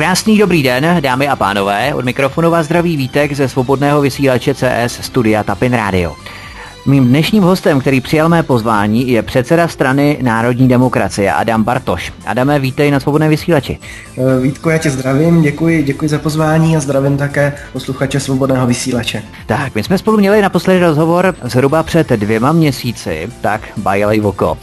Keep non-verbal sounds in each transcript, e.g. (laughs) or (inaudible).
Krásný dobrý den, dámy a pánové, od mikrofonu vás zdraví Vítek ze svobodného vysílače CS Studia Tapin Radio. Mým dnešním hostem, který přijal mé pozvání, je předseda strany Národní demokracie Adam Bartoš. Adame, vítej na svobodné vysílači. Eh, Vítko, já tě zdravím, děkuji, děkuji za pozvání a zdravím také posluchače svobodného vysílače. Tak, my jsme spolu měli naposledy rozhovor zhruba před dvěma měsíci, tak bajeli oko.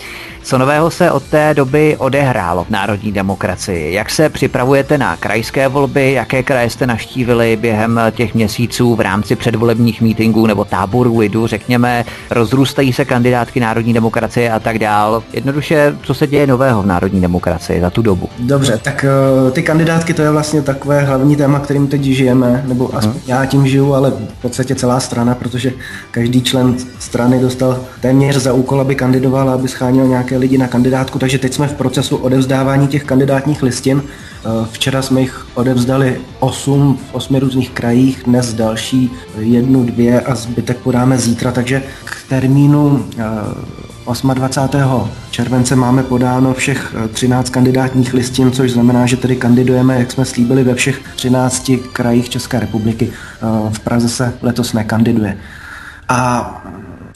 Co nového se od té doby odehrálo v národní demokracii? Jak se připravujete na krajské volby? Jaké kraje jste naštívili během těch měsíců v rámci předvolebních mítinků nebo táborů lidu, řekněme, rozrůstají se kandidátky národní demokracie a tak dál? Jednoduše, co se děje nového v národní demokracii za tu dobu? Dobře, tak uh, ty kandidátky to je vlastně takové hlavní téma, kterým teď žijeme, nebo aspoň hmm. já tím žiju, ale v podstatě celá strana, protože každý člen strany dostal téměř za úkol, aby kandidoval, aby schánil nějaké lidi na kandidátku, takže teď jsme v procesu odevzdávání těch kandidátních listin. Eh, včera jsme jich odevzdali 8 v 8 různých krajích, dnes další jednu, dvě a zbytek podáme zítra, takže k termínu 28. Eh, července máme podáno všech 13 kandidátních listin, což znamená, že tedy kandidujeme, jak jsme slíbili, ve všech 13 krajích České republiky. Eh, v Praze se letos nekandiduje. A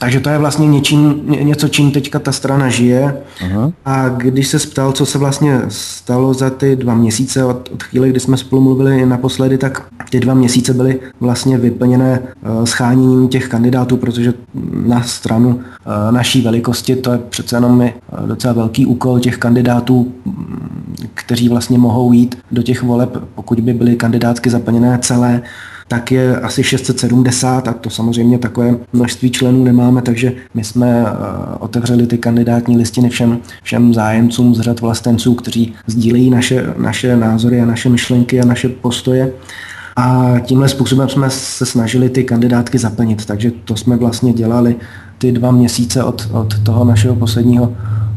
takže to je vlastně něčím, něco, čím teďka ta strana žije. Aha. A když se ptal, co se vlastně stalo za ty dva měsíce od, od chvíle, kdy jsme spolu mluvili naposledy, tak ty dva měsíce byly vlastně vyplněné uh, scháněním těch kandidátů, protože na stranu uh, naší velikosti to je přece jenom uh, docela velký úkol těch kandidátů, kteří vlastně mohou jít do těch voleb, pokud by byly kandidátky zaplněné celé, tak je asi 670 a to samozřejmě takové množství členů nemáme, takže my jsme eh, otevřeli ty kandidátní listiny všem, všem zájemcům z řad vlastenců, kteří sdílejí naše, naše názory a naše myšlenky a naše postoje. A tímhle způsobem jsme se snažili ty kandidátky zaplnit, takže to jsme vlastně dělali ty dva měsíce od, od toho našeho posledního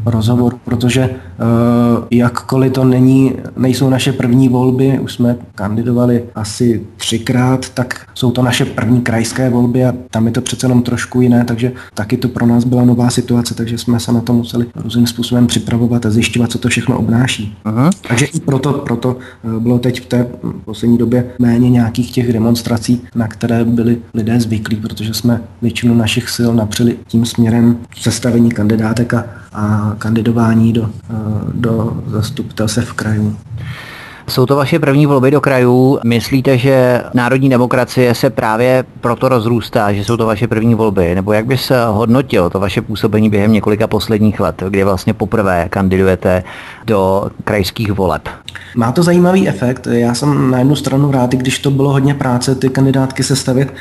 rozhovoru, protože uh, jakkoliv to není, nejsou naše první volby, už jsme kandidovali asi třikrát, tak jsou to naše první krajské volby a tam je to přece jenom trošku jiné, takže taky to pro nás byla nová situace, takže jsme se na to museli různým způsobem připravovat a zjišťovat, co to všechno obnáší. Aha. Takže i proto, proto eh, bylo teď v té poslední době méně nějakých těch demonstrací, na které byli lidé zvyklí, protože jsme většinu našich sil napřeli tím směrem sestavení kandidátek a, a kandidování do, eh, do zastupitelstv krajů. Jsou to vaše první volby do krajů. Myslíte, že národní demokracie se právě proto rozrůstá, že jsou to vaše první volby? Nebo jak by se hodnotilo to vaše působení během několika posledních let, kdy vlastně poprvé kandidujete do krajských voleb? Má to zajímavý efekt. Já jsem na jednu stranu rád, když to bylo hodně práce, ty kandidátky sestavit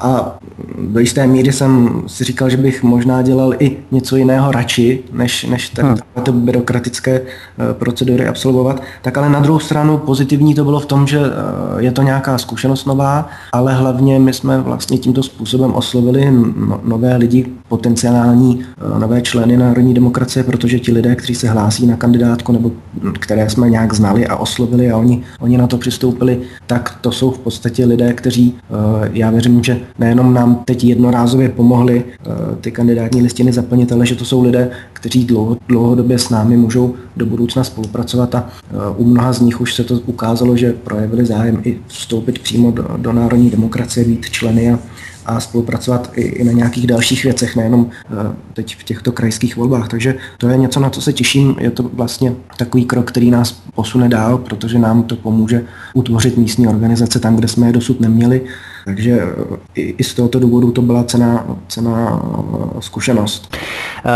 a do jisté míry jsem si říkal, že bych možná dělal i něco jiného radši, než, než tak, hmm. ty byrokratické eh, procedury absolvovat. Tak ale na druhou stranu pozitivní to bylo v tom, že eh, je to nějaká zkušenost nová, ale hlavně my jsme vlastně tímto způsobem oslovili no, nové lidi, potenciální eh, nové členy národní demokracie, protože ti lidé, kteří se hlásí na kandidátku nebo které jsme nějak znali a oslovili a oni, oni na to přistoupili, tak to jsou v podstatě lidé, kteří, eh, já věřím, že nejenom nám teď jednorázově pomohli ty kandidátní listiny zaplnit, ale že to jsou lidé, kteří dlouho, dlouhodobě s námi můžou do budoucna spolupracovat a eh, u mnoha z nich už se to ukázalo, že projevili zájem i vstoupit přímo do, do národní demokracie, být členy a a spolupracovat i, i na nějakých dalších věcech, nejenom eh, teď v těchto krajských volbách. Takže to je něco, na co se těším. Je to vlastně takový krok, který nás posune dál, protože nám to pomůže utvořit místní organizace tam, kde jsme je dosud neměli. Takže i, i z tohoto důvodu to byla cena, cena eh, zkušenost.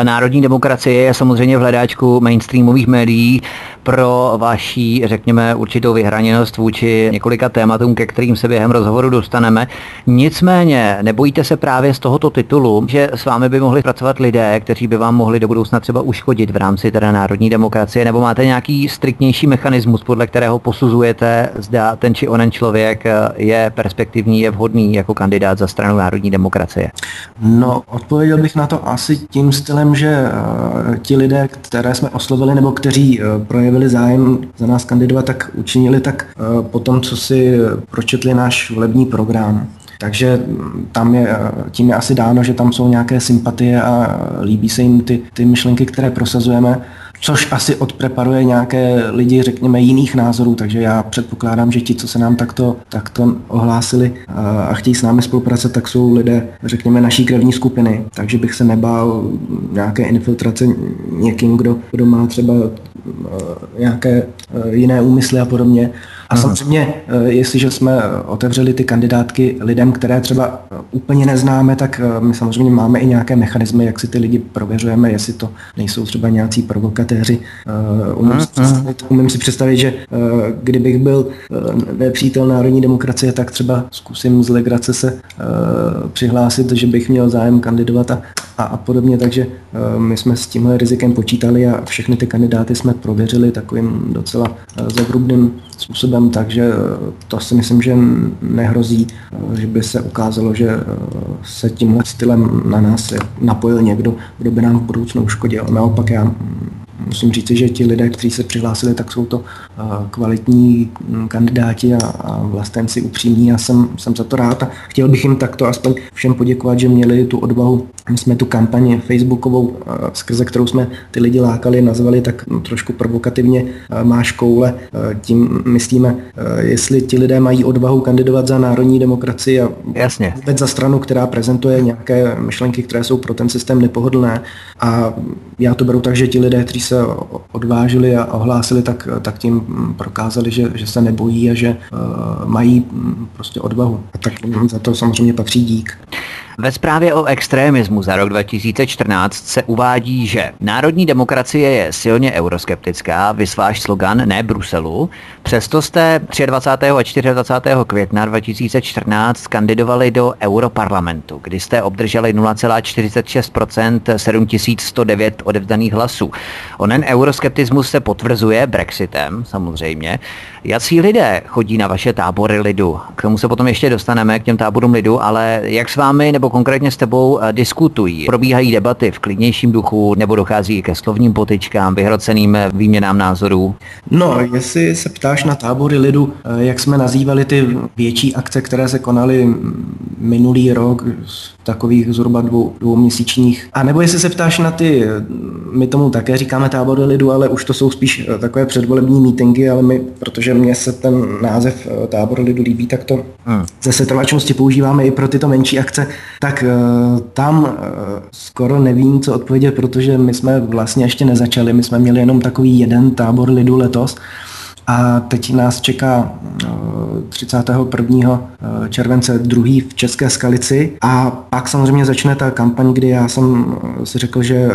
Národní demokracie je samozřejmě v hledáčku mainstreamových médií pro vaší, řekněme, určitou vyhraněnost vůči několika tématům, ke kterým se během rozhovoru dostaneme. Nicméně, nebojíte se právě z tohoto titulu, že s vámi by mohli pracovat lidé, kteří by vám mohli do budoucna třeba uškodit v rámci teda národní demokracie, nebo máte nějaký striktnější mechanismus, podle kterého posuzujete, zda ten či onen člověk je perspektivní, je vhodný jako kandidát za stranu národní demokracie? No, odpověděl bych na to asi tím stylem, že uh, ti lidé, které jsme oslovili nebo kteří uh, projevili zájem za nás kandidovat, tak učinili tak eh, po tom, co si pročetli náš volební program. Takže mm, tam je, tím je asi dáno, že tam jsou nějaké sympatie a líbí se jim ty, ty myšlenky, které prosazujeme. Což asi odpreparuje nějaké lidi, řekněme, jiných názorů, takže já předpokládám, že ti, co se nám takto, takto ohlásili a chtějí s námi spolupracovat, tak jsou lidé, řekněme, naší krevní skupiny, takže bych se nebál nějaké infiltrace někým, kdo, kdo má třeba nějaké jiné úmysly a podobně. A samozřejmě, eh, jestliže jsme otevřeli ty kandidátky lidem, které třeba eh, úplně neznáme, tak eh, my samozřejmě máme i nějaké mechanismy, jak si ty lidi prověřujeme, jestli to nejsou třeba nějací provokatéři. Umím, si představit, umím si představit, že kdybych byl nepřítel národní demokracie, tak třeba zkusím z legrace se přihlásit, že bych měl zájem kandidovat a, a, a podobně. Takže my jsme s tímhle rizikem počítali a všechny ty kandidáty jsme prověřili takovým docela zagrubným způsobem, takže eh, to si myslím, že nehrozí, eh, že by se ukázalo, že eh, se tímhle stylem na nás napojil někdo, kdo by nám v budoucnu uškodil. Naopak já musím říct, že ti lidé, kteří se přihlásili, tak jsou to kvalitní hm, kandidáti a, a vlastenci upřímní a jsem, jsem za to rád a chtěl bych jim takto aspoň všem poděkovat, že měli tu odvahu. My jsme tu kampaně facebookovou, skrze kterou jsme ty lidi lákali, nazvali tak no, trošku provokativně máš koule. Tím myslíme, jestli ti lidé mají odvahu kandidovat za národní demokracii a Jasně. vůbec za stranu, která prezentuje nějaké myšlenky, které jsou pro ten systém nepohodlné. A já to beru tak, že ti lidé, kteří se odvážili a ohlásili, tak, tak tím prokázali, že, že se nebojí a že mají prostě odvahu. A tak za to samozřejmě patří dík. Ve zprávě o extremismu za rok 2014 se uvádí, že národní demokracie je silně euroskeptická, vysváš slogan ne Bruselu. Přesto jste 23. a 24. května 2014 kandidovali do Europarlamentu, kdy jste obdrželi 0,46% 7109 odevzdaných hlasů. Onen euroskeptismus se potvrzuje Brexitem, samozřejmě. Jací lidé chodí na vaše tábory lidu? K tomu se potom ještě dostaneme, k těm táborům lidu, ale jak s vámi nebo konkrétně s tebou eh, diskutují? Probíhají debaty v klidnějším duchu nebo dochází ke slovním potyčkám, vyhroceným eh, výměnám názorů? No, jestli se ptáš na tábory lidu, eh, jak jsme nazývali ty větší akce, které se konaly minulý rok, takových zhruba dvou, dvouměsíčních. A nebo jestli se ptáš na ty, my tomu také říkáme tábory lidu, ale už to jsou spíš takové předvolební mítingy, ale my, protože mně se ten název tábor lidu líbí, tak to hmm. ze setrvačnosti používáme i pro tyto menší akce. Tak eh, tam eh, skoro nevím, co odpovědět, protože my jsme vlastně ještě nezačali. My jsme měli jenom takový jeden tábor lidu letos. A teď nás čeká 31. Eh, července druhý v České Skalici a pak samozřejmě začne ta kampaň, kdy já jsem si řekl, že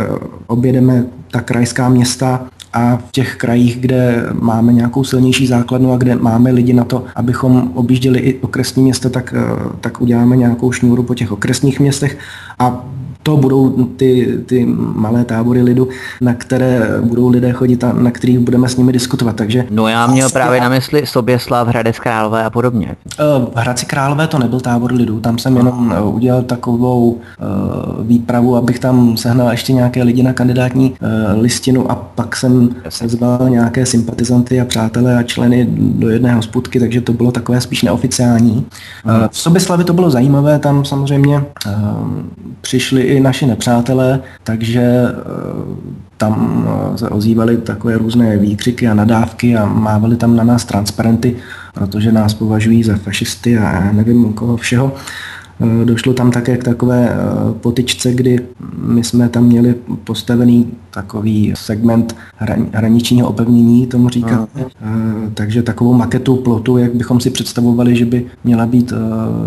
objedeme ta krajská města a v těch krajích, kde máme nějakou silnější základnu a kde máme lidi na to, abychom objížděli i okresní města, tak, eh, tak uděláme nějakou šňůru po těch okresních městech. A to budou ty, ty malé tábory lidu, na které budou lidé chodit a na kterých budeme s nimi diskutovat. Takže no já měl právě na mysli Soběslav, Hradec Králové a podobně. Eh, v Hradci Králové to nebyl tábor lidu, tam jsem jenom eh, udělal takovou uh, výpravu, abych tam sehnal ještě nějaké lidi na kandidátní listinu a pak jsem sezval nějaké sympatizanty a přátelé a členy do jedné hospůdky, takže to bylo takové spíš neoficiální. V Soběslavě to bylo zajímavé, tam samozřejmě přišli i naši nepřátelé, takže eh, tam eh, se ozývaly takové různé výkřiky a nadávky a mávali tam na nás transparenty, protože nás považují za fašisty a nevím koho všeho. Eh, došlo tam také k takové eh, potyčce, kdy my jsme tam měli postavený takový segment hraničního opevnění, tomu říkáme. Uh, takže takovou maketu plotu, jak bychom si představovali, že by měla být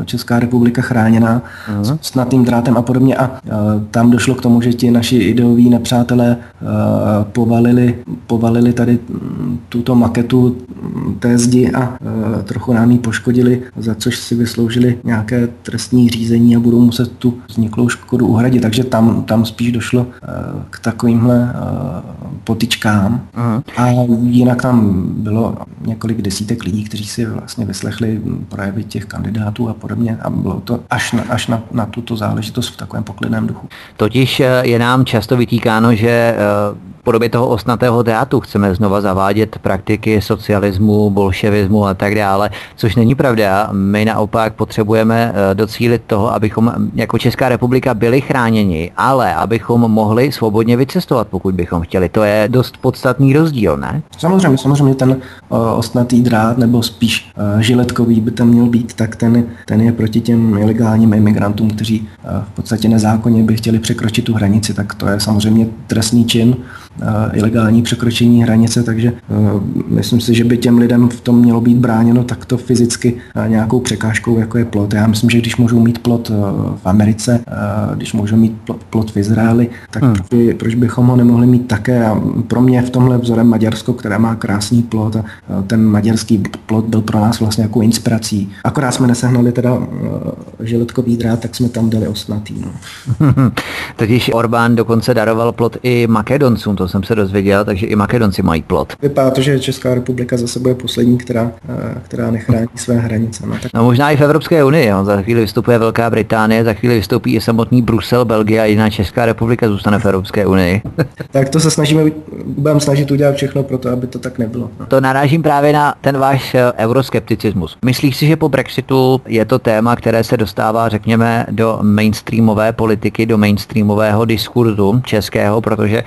Česká republika chráněná s snadným drátem a podobně. A tam došlo k tomu, že ti naši ideoví nepřátelé povalili, povalili tady mm, tuto maketu mm, té zdi a trochu nám ji poškodili, za což si vysloužili nějaké trestní řízení a budou muset tu vzniklou škodu uhradit. Takže tam, tam spíš došlo eh, k takovýmhle eh, potičkám. Uh-huh. A jinak tam bylo několik desítek lidí, kteří si vlastně vyslechli projevy těch kandidátů a podobně a bylo to až na, až na, na tuto záležitost v takovém poklidném duchu. Totiž je nám často vytýkáno, že podobě toho osnatého teatru chceme znova zavádět praktiky socialismu, bolševismu a tak dále, což není pravda. My naopak potřebujeme eh, docílit toho, abychom jako Česká republika byli chráněni, ale abychom mohli svobodně vycestovat, pokud bychom chtěli. To je dost podstatný rozdíl, ne? Samozřejmě, samozřejmě ten uh, osnatý drát, nebo spíš uh, žiletkový by tam měl být, tak ten, ten je proti těm ilegálním imigrantům, kteří v podstatě nezákonně by chtěli překročit tu hranici, tak to je samozřejmě trestný čin ilegální překročení hranice, takže myslím si, že by těm lidem v tom mělo být bráněno takto fyzicky nějakou překážkou, jako je plot. Já myslím, že když můžou mít plot v Americe, když můžou mít plot v Izraeli, tak hmm. proč, proč bychom ho nemohli mít také? A pro mě v tomhle vzorem Maďarsko, které má krásný plot a ten maďarský plot byl pro nás vlastně jako inspirací. Akorát jsme nesehnali teda žiletkový drát, tak jsme tam dali osnatý. No. (laughs) Totiž Orbán dokonce daroval plot i Makedoncům, to jsem se dozvěděl, takže i Makedonci mají plot. Vypadá to, že Česká republika za sebou je poslední, která, eh, která nechrání své hranice. No, tak... no možná i v Evropské unii, jo. za chvíli vystupuje Velká Británie, za chvíli vystoupí i samotný Brusel, Belgie a jiná Česká republika zůstane v Evropské unii. (laughs) tak to se snažíme, budeme snažit udělat všechno pro to, aby to tak nebylo. No. To narážím právě na ten váš eh, euroskepticismus. Myslíš si, že po Brexitu je to téma, které se dostává, řekněme, do mainstreamové politiky, do mainstreamového diskurzu českého, protože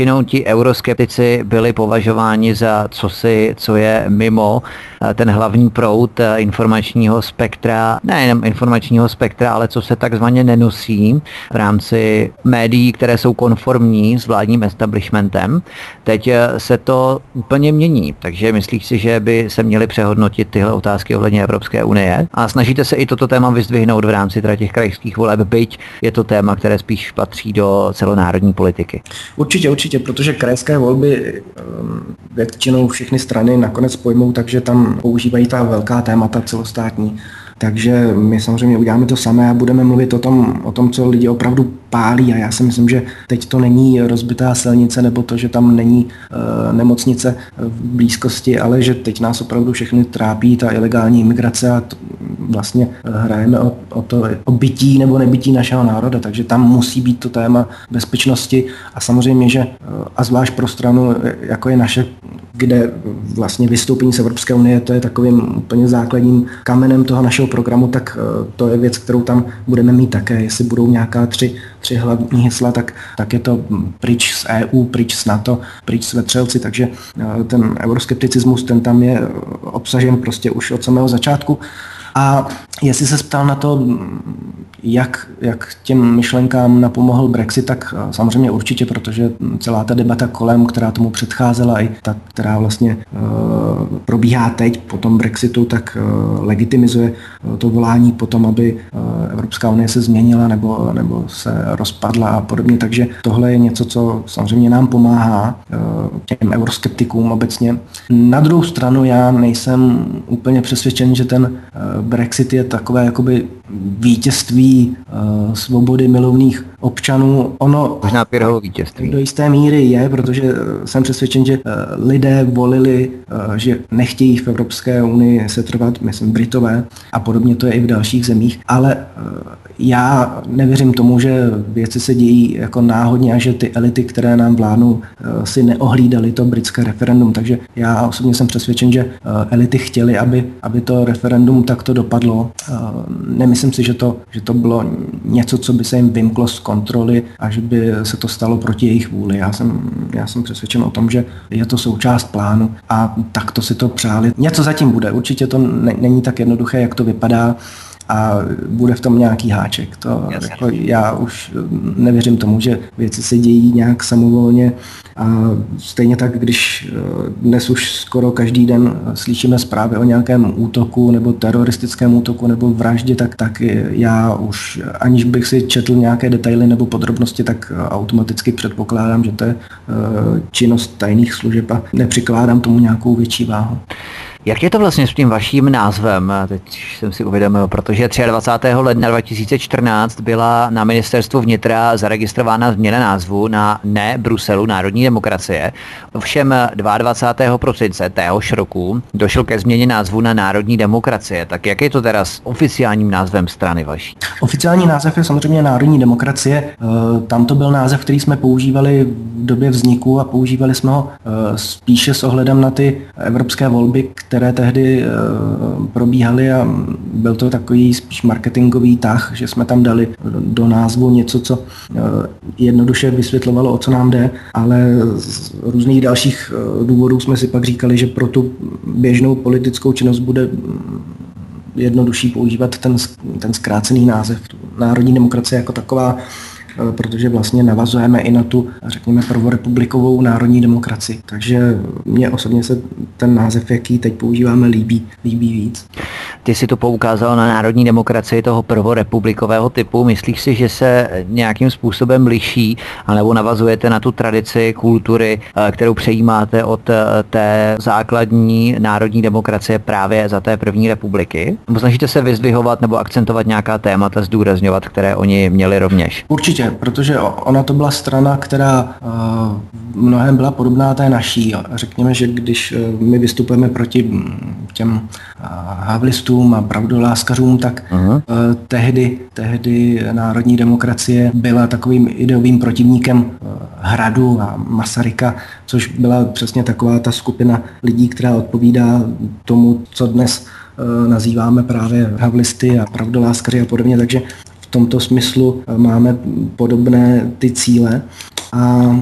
většinou ti euroskeptici byli považováni za cosi, co je mimo eh, ten hlavní proud eh, informačního spektra, nejenom informačního spektra, ale co se takzvaně nenosí v rámci médií, které jsou konformní s vládním establishmentem. Teď eh, se to úplně mění, takže myslíš si, že by se měly přehodnotit tyhle otázky ohledně Evropské unie a snažíte se i toto téma vyzdvihnout v rámci těch krajských voleb, byť je to téma, které spíš patří do celonárodní politiky. Určitě, určitě, protože krajské volby ehm, většinou všechny strany nakonec pojmou, takže tam používají ta velká témata celostátní. Takže my samozřejmě uděláme to samé a budeme mluvit o tom, o tom, co lidi opravdu pálí. A já si myslím, že teď to není rozbitá silnice nebo to, že tam není e, nemocnice v blízkosti, ale že teď nás opravdu všechny trápí ta ilegální imigrace a t, vlastně hrajeme o, o to o bytí nebo nebytí našeho národa. Takže tam musí být to téma bezpečnosti a samozřejmě, že eh, a zvlášť pro stranu, jako je naše, kde vlastně vystoupení z Evropské unie, to je takovým úplně základním kamenem toho našeho programu, tak eh, to je věc, kterou tam budeme mít také. Jestli budou nějaká tři, tři hlavní hesla, tak, tak je to pryč z EU, pryč z NATO, pryč s vetřelci, takže eh, ten euroskepticismus, ten tam je obsažen prostě už od samého začátku. A jestli se ptal na to, jak, jak těm myšlenkám napomohl Brexit, tak eh, samozřejmě určitě, protože celá ta debata kolem, která tomu předcházela, i ta, která vlastně uh, probíhá teď po tom Brexitu, tak uh, legitimizuje to volání potom, aby Evropská unie se změnila nebo, nebo se rozpadla a podobně. Takže tohle je něco, co samozřejmě nám pomáhá těm euroskeptikům obecně. Na druhou stranu já nejsem úplně přesvědčen, že ten Brexit je takové jakoby vítězství uh, svobody milovných občanů. Ono možná Pirhovo vítězství. Do jisté míry je, protože eh, jsem přesvědčen, že uh, lidé volili, uh, že nechtějí v Evropské unii setrvat, myslím Britové a podobně to je i v dalších zemích, ale uh, já nevěřím tomu, že věci se dějí jako náhodně a že ty elity, které nám vládnou, si neohlídali to britské referendum. Takže já osobně jsem přesvědčen, že elity chtěly, aby, aby to referendum takto dopadlo. Nemyslím si, že to, že to bylo něco, co by se jim vymklo z kontroly a že by se to stalo proti jejich vůli. Já jsem, já jsem přesvědčen o tom, že je to součást plánu a takto si to přáli. Něco zatím bude. Určitě to ne, není tak jednoduché, jak to vypadá a bude v tom nějaký háček. To, jako, já už nevěřím tomu, že věci se dějí nějak samovolně a stejně tak, když eh, dnes už skoro každý den slyšíme zprávy o nějakém útoku nebo teroristickém útoku nebo vraždě, tak, tak já už, aniž bych si četl nějaké detaily nebo podrobnosti, tak automaticky předpokládám, že to je eh, činnost tajných služeb a nepřikládám tomu nějakou větší váhu. Jak je to vlastně s tím vaším názvem? Teď jsem si uvědomil, protože 23. ledna 2014 byla na ministerstvu vnitra zaregistrována změna názvu na ne Bruselu národní demokracie. Ovšem 22. prosince téhož roku došlo ke změně názvu na národní demokracie. Tak jak je to teda s oficiálním názvem strany vaší? Oficiální název je samozřejmě národní demokracie. Eh, tam to byl název, který jsme používali v době vzniku a používali jsme ho eh, spíše s ohledem na ty evropské volby, které tehdy eh, probíhaly a byl to takový spíš marketingový tah, že jsme tam dali do názvu něco, co jednoduše vysvětlovalo, o co nám jde, ale z různých dalších důvodů jsme si pak říkali, že pro tu běžnou politickou činnost bude jednodušší používat ten, ten zkrácený název. Národní demokracie jako taková Eh, protože vlastně navazujeme i na tu, řekněme, prvorepublikovou národní demokracii. Takže mně osobně se ten název, jaký teď používáme, líbí, líbí víc. Ty si to poukázal na národní demokracii toho prvorepublikového typu. Myslíš si, že se nějakým způsobem liší, anebo navazujete na tu tradici kultury, eh, kterou přejímáte od eh, té základní národní demokracie právě za té první republiky? Nebo snažíte se vyzdvihovat nebo akcentovat nějaká témata, zdůrazňovat, které oni měli rovněž? Určitě protože ona to byla strana, která uh, mnohem byla podobná té naší. Řekněme, že když uh, my vystupujeme proti mm, těm uh, havlistům a pravdoláskařům, tak uh, tehdy, tehdy národní demokracie byla takovým ideovým protivníkem Hradu a Masaryka, což byla přesně taková ta skupina lidí, která odpovídá tomu, co dnes nazýváme právě havlisty a pravdoláskaři a podobně, takže tomto smyslu eh, máme podobné ty cíle a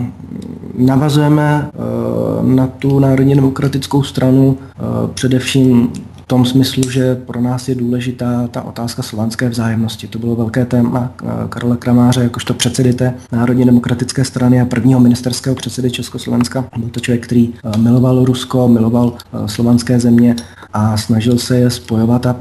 navazujeme eh, na tu národně demokratickou stranu eh, především tom smyslu, že pro nás je důležitá ta otázka slovanské vzájemnosti. To bylo velké téma Karola Kramáře, jakožto předsedy té Národně demokratické strany a prvního ministerského předsedy Československa. Byl to člověk, který miloval Rusko, miloval slovanské země a snažil se je spojovat a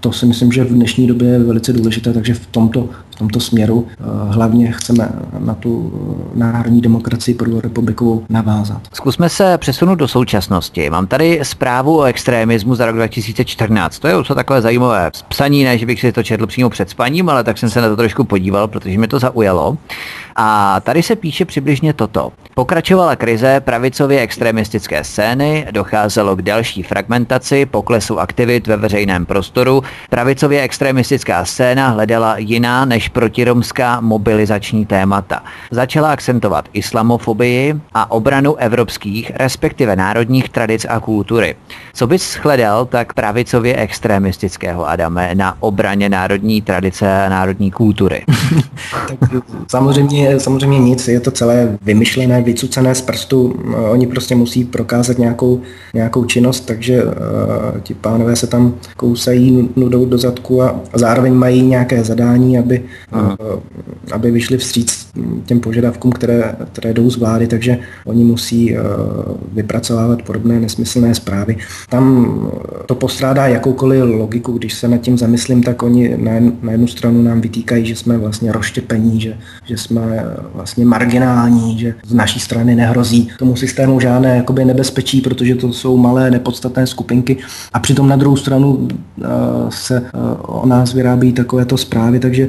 to si myslím, že v dnešní době je velice důležité, takže v tomto, v tomto směru eh, hlavně chceme na tu eh, národní demokracii republikovou navázat. Zkusme se přesunout do současnosti. Mám tady zprávu o extremismu za rok 2014. To je už takové zajímavé psaní, ne, že bych si to četl přímo před spaním, ale tak jsem se na to trošku podíval, protože mi to zaujalo. A tady se píše přibližně toto. Pokračovala krize pravicově extremistické scény, docházelo k další fragmentaci, poklesu aktivit ve veřejném prostoru, pravicově extremistická scéna hledala jiná než protiromská mobilizační témata. Začala akcentovat islamofobii a obranu evropských, respektive národních tradic a kultury. Co bys hledal tak pravicově extremistického, Adame, na obraně národní tradice a národní kultury? (laughs) tak samozřejmě, samozřejmě nic, je to celé vymyšlené, vycucené z prstu. Oni prostě musí prokázat nějakou, nějakou činnost, takže uh, ti pánové se tam kousají nudou do zadku a zároveň mají nějaké zadání, aby, aby vyšli vstříc těm požadavkům, které, které jdou z vlády, takže oni musí vypracovávat podobné nesmyslné zprávy. Tam to postrádá jakoukoliv logiku, když se nad tím zamyslím, tak oni na, na jednu stranu nám vytýkají, že jsme vlastně roštěpení, že, že jsme vlastně marginální, že z naší strany nehrozí tomu systému žádné jakoby nebezpečí, protože to jsou malé nepodstatné skupinky a přitom na druhou stranu se o nás vyrábí takovéto zprávy, takže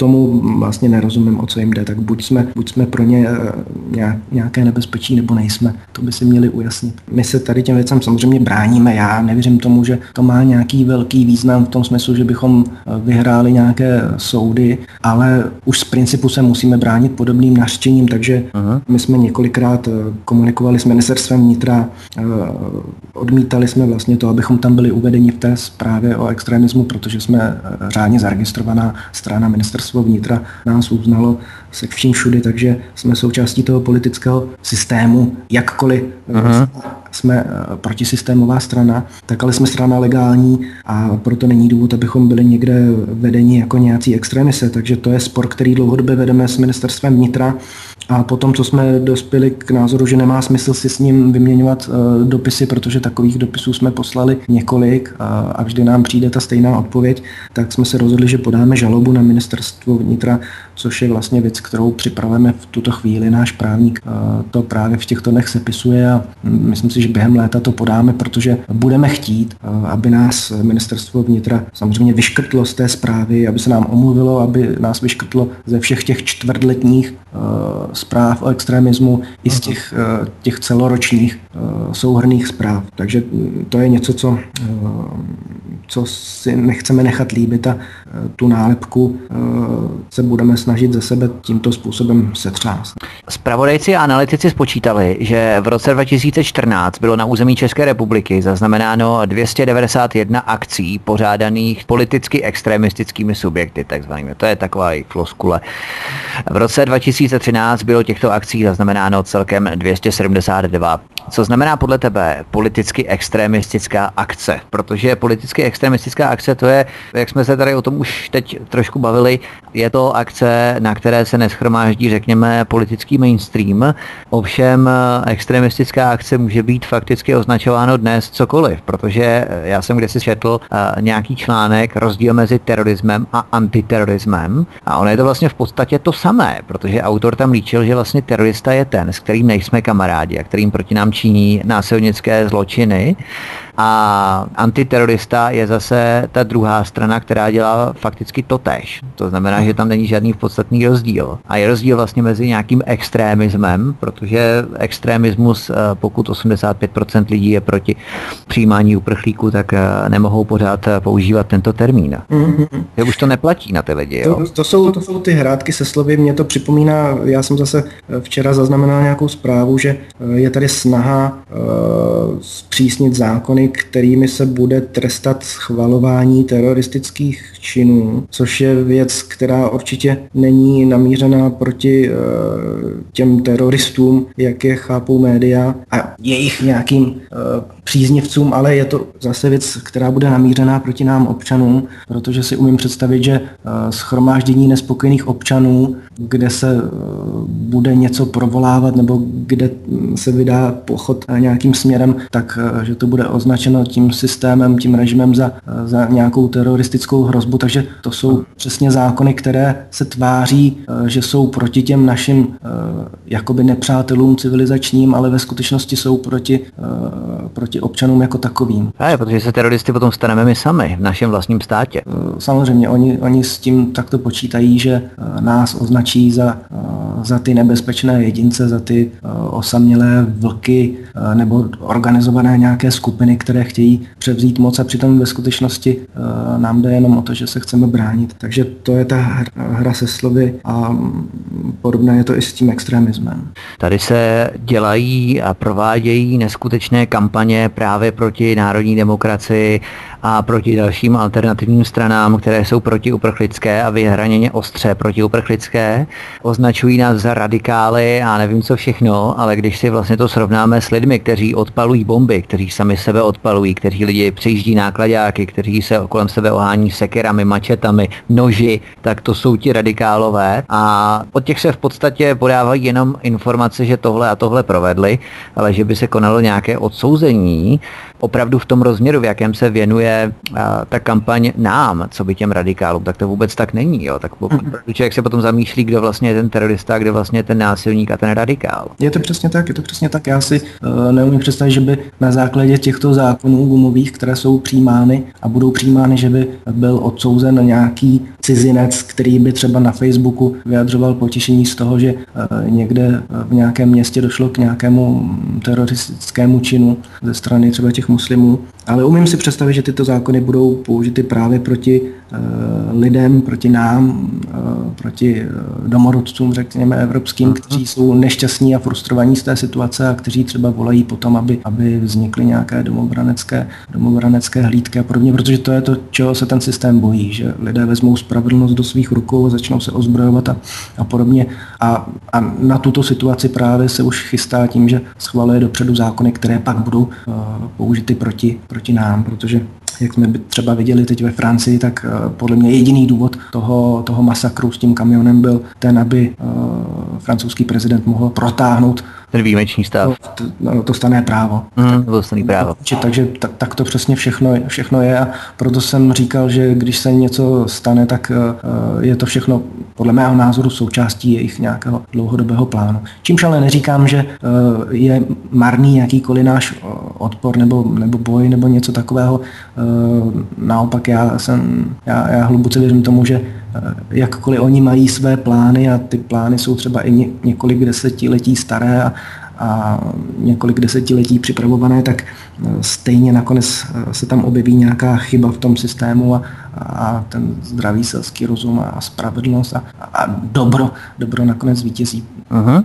tomu vlastně nerozumím, o co jim jde, tak buď jsme, buď jsme pro ně uh, nějaké nebezpečí, nebo nejsme. To by si měli ujasnit. My se tady těm věcem samozřejmě bráníme. Já nevěřím tomu, že to má nějaký velký význam v tom smyslu, že bychom vyhráli nějaké soudy, ale už z principu se musíme bránit podobným nařčením, takže Aha. my jsme několikrát eh, komunikovali s ministerstvem vnitra, eh, odmítali jsme vlastně to, abychom tam byli uvedeni v té zprávě o extremismu, protože jsme eh, řádně zaregistrovaná strana ministerstvo vnitra nás uznalo se vším všudy, takže jsme součástí toho politického systému, jakkoliv Aha jsme protisystémová strana, tak ale jsme strana legální a proto není důvod, abychom byli někde vedeni jako nějací extremise. Takže to je spor, který dlouhodobě vedeme s ministerstvem vnitra a potom, co jsme dospěli k názoru, že nemá smysl si s ním vyměňovat uh, dopisy, protože takových dopisů jsme poslali několik a, a vždy nám přijde ta stejná odpověď, tak jsme se rozhodli, že podáme žalobu na ministerstvo vnitra, což je vlastně věc, kterou připravujeme v tuto chvíli. Náš právník to právě v těchto dnech sepisuje a myslím si, si, že během léta to podáme, protože budeme chtít, aby nás ministerstvo vnitra samozřejmě vyškrtlo z té zprávy, aby se nám omluvilo, aby nás vyškrtlo ze všech těch čtvrtletních zpráv o extremismu i z těch, těch celoročních souhrných zpráv. Takže to je něco, co, co si nechceme nechat líbit a tu nálepku se budeme snažit ze sebe tímto způsobem setřást. Spravodajci a analytici spočítali, že v roce 2014 bylo na území České republiky zaznamenáno 291 akcí pořádaných politicky extremistickými subjekty, takzvanými. To je taková floskule. V roce 2013 bylo těchto akcí zaznamenáno celkem 272. Co znamená podle tebe politicky extremistická akce? Protože politicky extremistická akce to je, jak jsme se tady o tom už teď trošku bavili, je to akce, na které se neschromáždí, řekněme, politický mainstream. Ovšem extremistická akce může být fakticky označováno dnes cokoliv, protože já jsem kdysi četl uh, nějaký článek rozdíl mezi terorismem a antiterorismem a ono je to vlastně v podstatě to samé, protože autor tam líčil, že vlastně terorista je ten, s kterým nejsme kamarádi a kterým proti nám činí násilnické zločiny a antiterorista je zase ta druhá strana, která dělá fakticky to tež. To znamená, že tam není žádný podstatný rozdíl. A je rozdíl vlastně mezi nějakým extrémismem, protože extrémismus, eh, pokud 85% lidí je proti přijímání uprchlíků, tak eh, nemohou pořád eh, používat tento termín. Mm-hmm. Že už to neplatí na ty lidi. Jo? To, to, jsou, to jsou ty hrátky se slovy, mě to připomíná, já jsem zase včera zaznamenal nějakou zprávu, že je tady snaha uh, zpřísnit zákony, kterými se bude trestat schvalování teroristických činů, což je věc, která určitě není namířená proti uh, těm teroristům, jak je chápou média a jejich nějakým uh, příznivcům, ale je to zase věc, která bude namířená proti nám občanům, protože si umím představit, že uh, schromáždění nespokojených občanů, kde se uh, bude něco provolávat nebo kde se vydá pochod nějakým směrem, tak že to bude označeno tím systémem, tím režimem za, za nějakou teroristickou hrozbu. Takže to jsou přesně zákony, které se tváří, že jsou proti těm našim jakoby nepřátelům civilizačním, ale ve skutečnosti jsou proti, proti občanům jako takovým. Právě, protože se teroristy potom staneme my sami v našem vlastním státě. Samozřejmě, oni, oni s tím takto počítají, že nás označí za, za ty nebezpečné jedince, za ty osamělé vlky nebo organizované nějaké skupiny, které chtějí převzít moc a přitom ve skutečnosti nám jde jenom o to, že se chceme bránit. Takže to je ta hra se slovy a podobné je to i s tím extremismem. Tady se dělají a provádějí neskutečné kampaně právě proti národní demokracii a proti dalším alternativním stranám, které jsou protiuprchlické a vyhraněně ostře protiuprchlické. Označují nás za radikály a nevím co všechno, ale když si vlastně to srovnáme s lidmi, kteří odpalují bomby, kteří sami sebe odpalují, kteří lidi přejíždí nákladáky, kteří se kolem sebe ohání sekerami, mačetami, noži, tak to jsou ti radikálové a od těch se v podstatě podávají jenom informace, že tohle a tohle provedli, ale že by se konalo nějaké odsouzení, opravdu v tom rozměru, v jakém se věnuje a, ta kampaň nám, co by těm radikálům, tak to vůbec tak není. Jo. Tak mhm. člověk se potom zamýšlí, kdo vlastně je ten terorista, kdo vlastně je ten násilník a ten radikál. Je to přesně tak, je to přesně tak. Já si uh, neumím představit, že by na základě těchto zákonů gumových, které jsou přijímány a budou přijímány, že by byl odsouzen nějaký cizinec, který by třeba na Facebooku vyjadřoval potěšení z toho, že uh, někde v nějakém městě došlo k nějakému teroristickému činu ze strany třeba těch muslimů, ale umím si představit, že tyto zákony budou použity právě proti uh, lidem, proti nám, uh, proti uh, domorodcům, řekněme, evropským, uh-huh. kteří jsou nešťastní a frustrovaní z té situace a kteří třeba volají potom, aby, aby vznikly nějaké domobranecké, domobranecké hlídky a podobně, protože to je to, čeho se ten systém bojí, že lidé vezmou spravedlnost do svých rukou začnou se ozbrojovat a, a podobně. A, a na tuto situaci právě se už chystá tím, že schvaluje dopředu zákony, které pak budou použity proti, proti nám, protože jak jsme třeba viděli teď ve Francii, tak eh, podle mě jediný důvod toho, toho masakru s tím kamionem byl ten, aby uh, francouzský prezident mohl protáhnout Ten výjimečný stav. To, no, to stané právo. Mm, to stané právo. Takže tak, tak to přesně všechno, všechno je a proto jsem říkal, že když se něco stane, tak uh, je to všechno podle mého názoru součástí jejich nějakého dlouhodobého plánu. Čímž ale neříkám, že uh, je marný jakýkoliv náš odpor nebo, nebo boj nebo něco takového. Uh, naopak já jsem, já, já hluboce věřím tomu, že jakkoliv oni mají své plány a ty plány jsou třeba i ně, několik desetiletí staré a, a několik desetiletí připravované, tak eh, stejně nakonec eh, se tam objeví nějaká chyba v tom systému a, a ten zdravý selský rozum a spravedlnost a, a dobro, dobro nakonec vítězí. Uh-huh.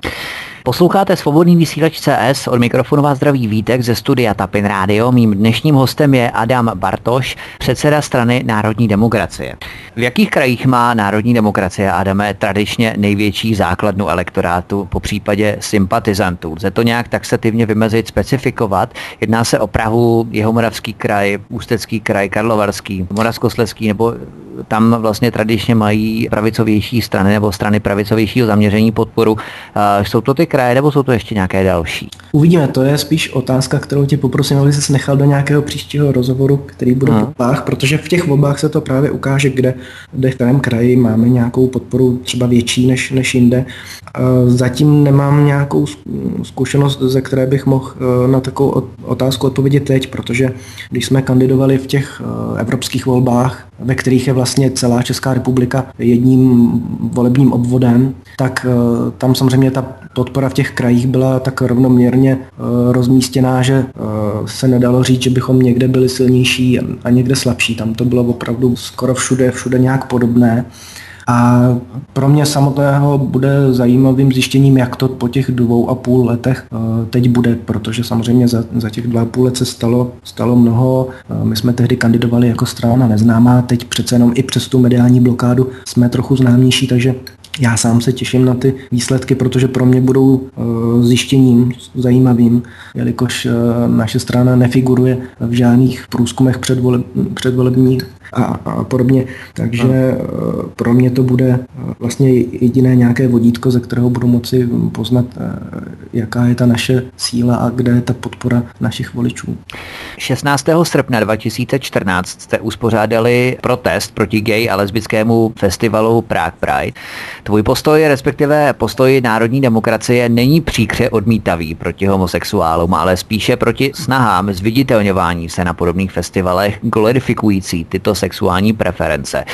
Posloucháte svobodný vysílač CS, od mikrofonu vás zdraví Vítek ze studia Tapin Radio. Mým dnešním hostem je Adam Bartoš, předseda strany Národní demokracie. V jakých krajích má Národní demokracie, Adame, tradičně největší základnu elektorátu, po případě sympatizantů? Lze to nějak taxativně vymezit, specifikovat? Jedná se o Prahu, Jihomoravský kraj, Ústecký kraj, Karlovarský, Moravskoslezský, nebo tam vlastně tradičně mají pravicovější strany nebo strany pravicovějšího zaměření podporu. Jsou to ty kraje nebo jsou to ještě nějaké další? Uvidíme, to je spíš otázka, kterou tě poprosím, aby se nechal do nějakého příštího rozhovoru, který bude v volbách, protože v těch volbách se to právě ukáže, kde, kde v kterém kraji máme nějakou podporu třeba větší než, než jinde. Zatím nemám nějakou zkušenost, ze které bych mohl e, na takovou otázku odpovědět teď, protože když jsme kandidovali v těch e, evropských volbách, ve kterých je vlastně celá Česká republika jedním volebním obvodem, tak e, tam samozřejmě ta podpora v těch krajích byla tak rovnoměrně rozmístěná, že se nedalo říct, že bychom někde byli silnější a někde slabší. Tam to bylo opravdu skoro všude, všude nějak podobné. A pro mě samotného bude zajímavým zjištěním, jak to po těch dvou a půl letech eh, teď bude, protože samozřejmě za, za těch dva a půl let se stalo, stalo mnoho. Eh, my jsme tehdy kandidovali jako strana neznámá, teď přece jenom i přes tu mediální blokádu jsme trochu známější, takže já sám se těším na ty výsledky, protože pro mě budou uh, zjištěním zajímavým, jelikož uh, naše strana nefiguruje v žádných průzkumech předvole, předvolebních a, a podobně. Takže uh, pro mě to bude vlastně jediné nějaké vodítko, ze kterého budu moci poznat, jaká je ta naše síla a kde je ta podpora našich voličů. 16. srpna 2014 jste uspořádali protest proti gay a lesbickému festivalu Prague Pride. Tvůj postoj, respektive postoj národní demokracie, není příkře odmítavý proti homosexuálům, ale spíše proti snahám zviditelňování se na podobných festivalech glorifikující tyto sexuální preference.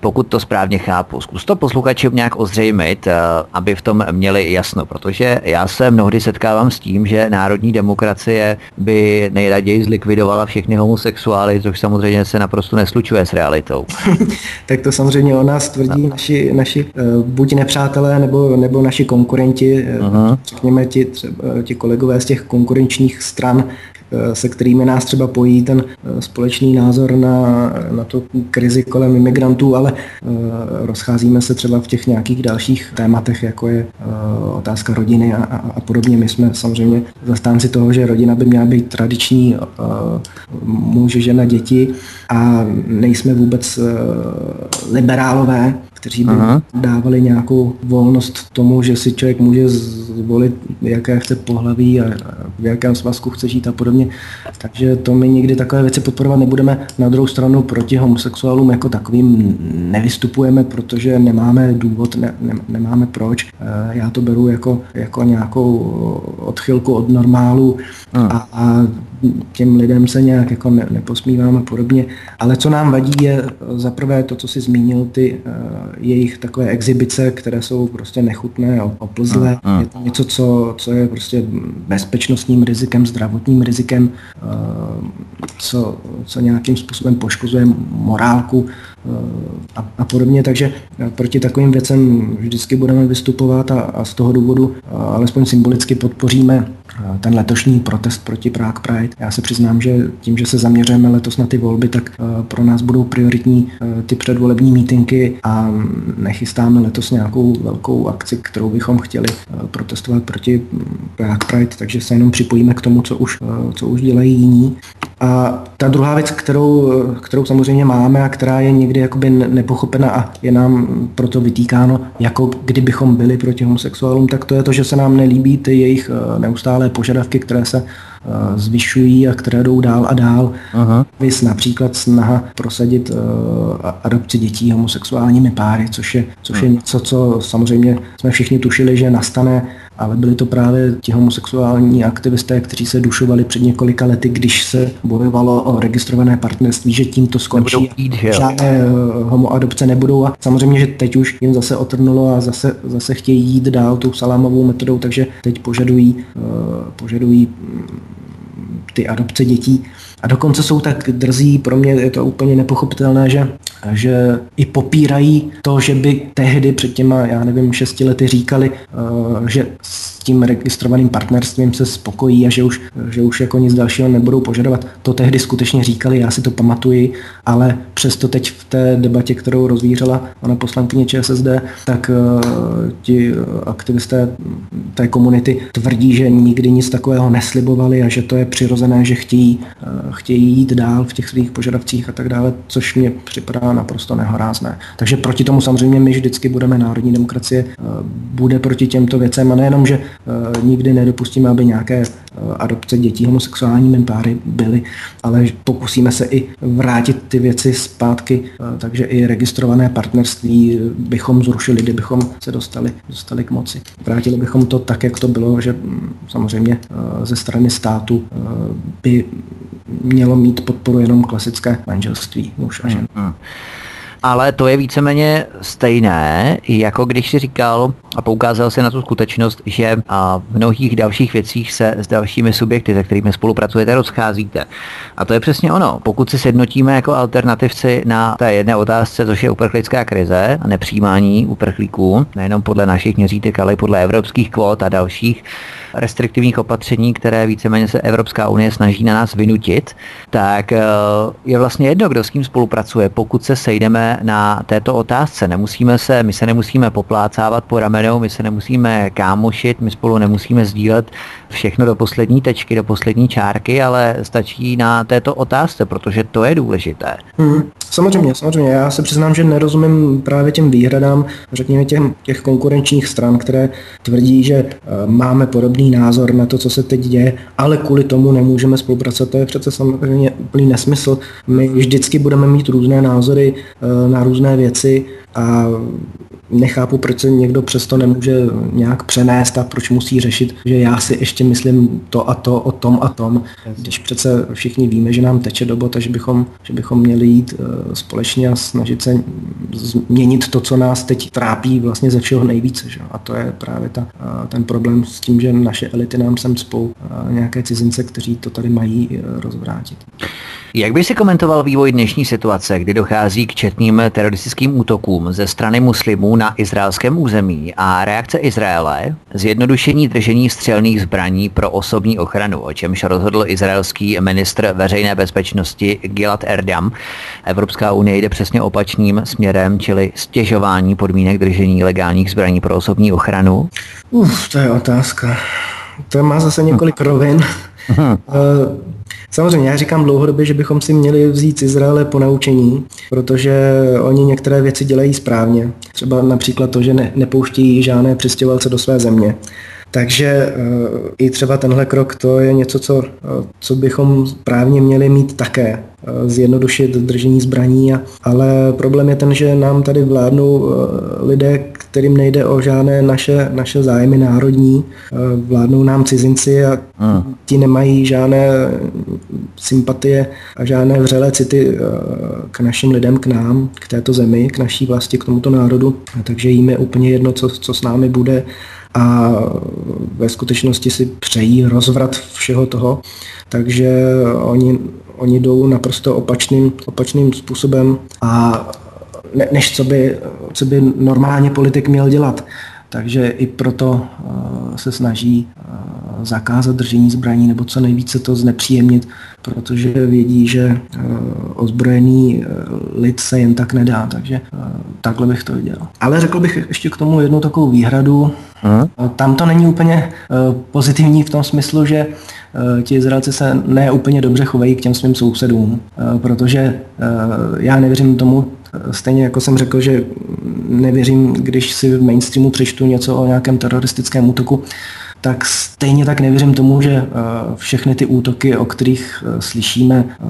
Pokud to správně chápu, zkus to posluchačům nějak ozřejmit, eh, aby v tom měli jasno, protože já se mnohdy setkávám s tím, že národní demokracie by nejraději zlikvidovala všechny homosexuály, což samozřejmě se naprosto neslučuje s realitou. (laughs) tak to samozřejmě o nás tvrdí no. naši, naši uh, buď nepřátelé nebo, nebo naši konkurenti, uh-huh. řekněme ti, třeba, ti kolegové z těch konkurenčních stran, Eh, se kterými nás třeba pojí ten eh, společný názor na, na tu krizi kolem imigrantů, ale eh, rozcházíme se třeba v těch nějakých dalších tématech, jako je otázka rodiny a, a, a podobně. My jsme samozřejmě zastánci toho, že rodina by měla být tradiční muž, žena, děti a nejsme vůbec liberálové, kteří by Aha. dávali nějakou volnost tomu, že si člověk může zvolit, jaké chce pohlaví a v jakém svazku chce žít a podobně. Takže to my nikdy takové věci podporovat nebudeme. Na druhou stranu proti homosexuálům jako takovým nevystupujeme, protože nemáme důvod, ne, ne, nemáme proč. Eh, já to beru jako, jako nějakou odchylku od normálu a, a těm lidem se nějak jako ne, neposmíváme podobně. Ale co nám vadí je zaprvé to, co si zmínil, ty uh, jejich takové exibice, které jsou prostě nechutné, oplzlé. Uh, uh. Je to něco, co, co je prostě bezpečnostním rizikem, zdravotním rizikem, uh, co, co nějakým způsobem poškozuje morálku a, a podobně, takže proti takovým věcem vždycky budeme vystupovat a, a z toho důvodu alespoň symbolicky podpoříme ten letošní protest proti Prague Pride. Já se přiznám, že tím, že se zaměřujeme letos na ty volby, tak pro nás budou prioritní ty předvolební mítinky a nechystáme letos nějakou velkou akci, kterou bychom chtěli protestovat proti Prague Pride, takže se jenom připojíme k tomu, co už, co už dělají jiní. A ta druhá věc, kterou, kterou samozřejmě máme a která je někdy jakoby nepochopena a je nám proto vytýkáno, jako kdybychom byli proti homosexuálům, tak to je to, že se nám nelíbí ty jejich eh, neustálé požadavky, které se eh, zvyšují a které jdou dál a dál. Aha. Vys například snaha prosadit uh, adopci dětí homosexuálními páry, což je, což je něco, co samozřejmě jsme všichni tušili, že nastane ale byli to právě ti homosexuální aktivisté, kteří se dušovali před několika lety, když se bojovalo o registrované partnerství, že tím to skončí. Jít, žádné eh, homoadopce nebudou a samozřejmě, že teď už jim zase otrnulo a zase, zase chtějí jít dál tou salámovou metodou, takže teď požadují, eh, požadují mm, ty adopce dětí. A dokonce jsou tak drzí, pro mě je to úplně nepochopitelné, že, že i popírají to, že by tehdy před těma, já nevím, šesti lety říkali, uh, že s tím registrovaným partnerstvím se spokojí a že už, že už jako nic dalšího nebudou požadovat. To tehdy skutečně říkali, já si to pamatuji, ale přesto teď v té debatě, kterou rozvířela ona poslankyně ČSSD, tak uh, ti aktivisté té komunity tvrdí, že nikdy nic takového neslibovali a že to je přirozené, že chtějí uh, chtějí jít dál v těch svých požadavcích a tak dále, což mě připadá naprosto nehorázné. Takže proti tomu samozřejmě my vždycky budeme národní demokracie, eh, bude proti těmto věcem a nejenom, že eh, nikdy nedopustíme, aby nějaké eh, adopce dětí homosexuálními páry byly, ale pokusíme se i vrátit ty věci zpátky, takže i registrované partnerství bychom zrušili, kdybychom se dostali, dostali k moci. Vrátili bychom to tak, jak to bylo, že hm, samozřejmě ze strany státu by mělo mít podporu jenom klasické manželství muž a žen. Hmm, hmm ale to je víceméně stejné, jako když si říkal a poukázal se na tu skutečnost, že v mnohých dalších věcích se s dalšími subjekty, se kterými spolupracujete, rozcházíte. A to je přesně ono. Pokud si sjednotíme jako alternativci na té jedné otázce, což je uprchlická krize a nepřijímání uprchlíků, nejenom podle našich měřítek, ale i podle evropských kvót a dalších restriktivních opatření, které víceméně se Evropská unie snaží na nás vynutit, tak eh, je vlastně jedno, kdo s kým spolupracuje, pokud se sejdeme na této otázce. Nemusíme se, my se nemusíme poplácávat po ramenou, my se nemusíme kámošit, my spolu nemusíme sdílet všechno do poslední tečky, do poslední čárky, ale stačí na této otázce, protože to je důležité. Hmm. Samozřejmě, samozřejmě. Já se přiznám, že nerozumím právě těm výhradám, řekněme těm, těch konkurenčních stran, které tvrdí, že uh, máme podobný názor na to, co se teď děje, ale kvůli tomu nemůžeme spolupracovat. To je přece samozřejmě úplný nesmysl. My vždycky budeme mít různé názory uh, na různé věci a nechápu, proč se někdo přesto nemůže nějak přenést a proč musí řešit, že já si ještě myslím to a to o tom a tom, když přece všichni víme, že nám teče do bota, že bychom, že bychom měli jít eh, společně a snažit se změnit to, co nás teď trápí vlastně ze všeho nejvíce. Že? A to je právě ta, eh, ten problém s tím, že naše elity nám sem spou eh, nějaké cizince, kteří to tady mají rozvrátit. Jak by si komentoval vývoj dnešní situace, kdy dochází k četným teroristickým útokům ze strany muslimů na izraelském území a reakce Izraele, zjednodušení držení střelných zbraní pro osobní ochranu, o čemž rozhodl izraelský ministr veřejné bezpečnosti Gilad Erdam. Evropská unie jde přesně opačným směrem, čili stěžování podmínek držení legálních zbraní pro osobní ochranu? Uf, to je otázka. To má zase několik rovin. Uh, Samozřejmě, já říkám dlouhodobě, že bychom si měli vzít z Izraele po naučení, protože oni některé věci dělají správně. Třeba například to, že ne, nepouštějí žádné přistěhovalce do své země. Takže eh, i třeba tenhle krok, to je něco, co, eh, co bychom právně měli mít také. Eh, zjednodušit držení zbraní, a, ale problém je ten, že nám tady vládnou lidé, kterým nejde o žádné naše, naše zájmy národní, vládnou nám cizinci a hmm. ti nemají žádné sympatie a žádné vřelé city k našim lidem, k nám, k této zemi, k naší vlasti, k tomuto národu. Takže jim je úplně jedno, co, co s námi bude a ve skutečnosti si přejí rozvrat všeho toho, takže oni, oni jdou naprosto opačným, opačným způsobem a ne, než co by, co by normálně politik měl dělat. Takže i proto uh, se snaží uh, zakázat držení zbraní nebo co nejvíce to znepříjemnit, protože vědí, že uh, ozbrojený lid se jen tak nedá, takže takhle bych to viděl. Ale řekl bych ještě k tomu jednu takovou výhradu. Hmm. Tam to není úplně pozitivní v tom smyslu, že ti Izraelci se ne úplně dobře chovají k těm svým sousedům, protože já nevěřím tomu, Stejně jako jsem řekl, že nevěřím, když si v mainstreamu přečtu něco o nějakém teroristickém útoku, tak stejně tak nevěřím tomu, že eh, všechny ty útoky, o kterých eh, slyšíme eh,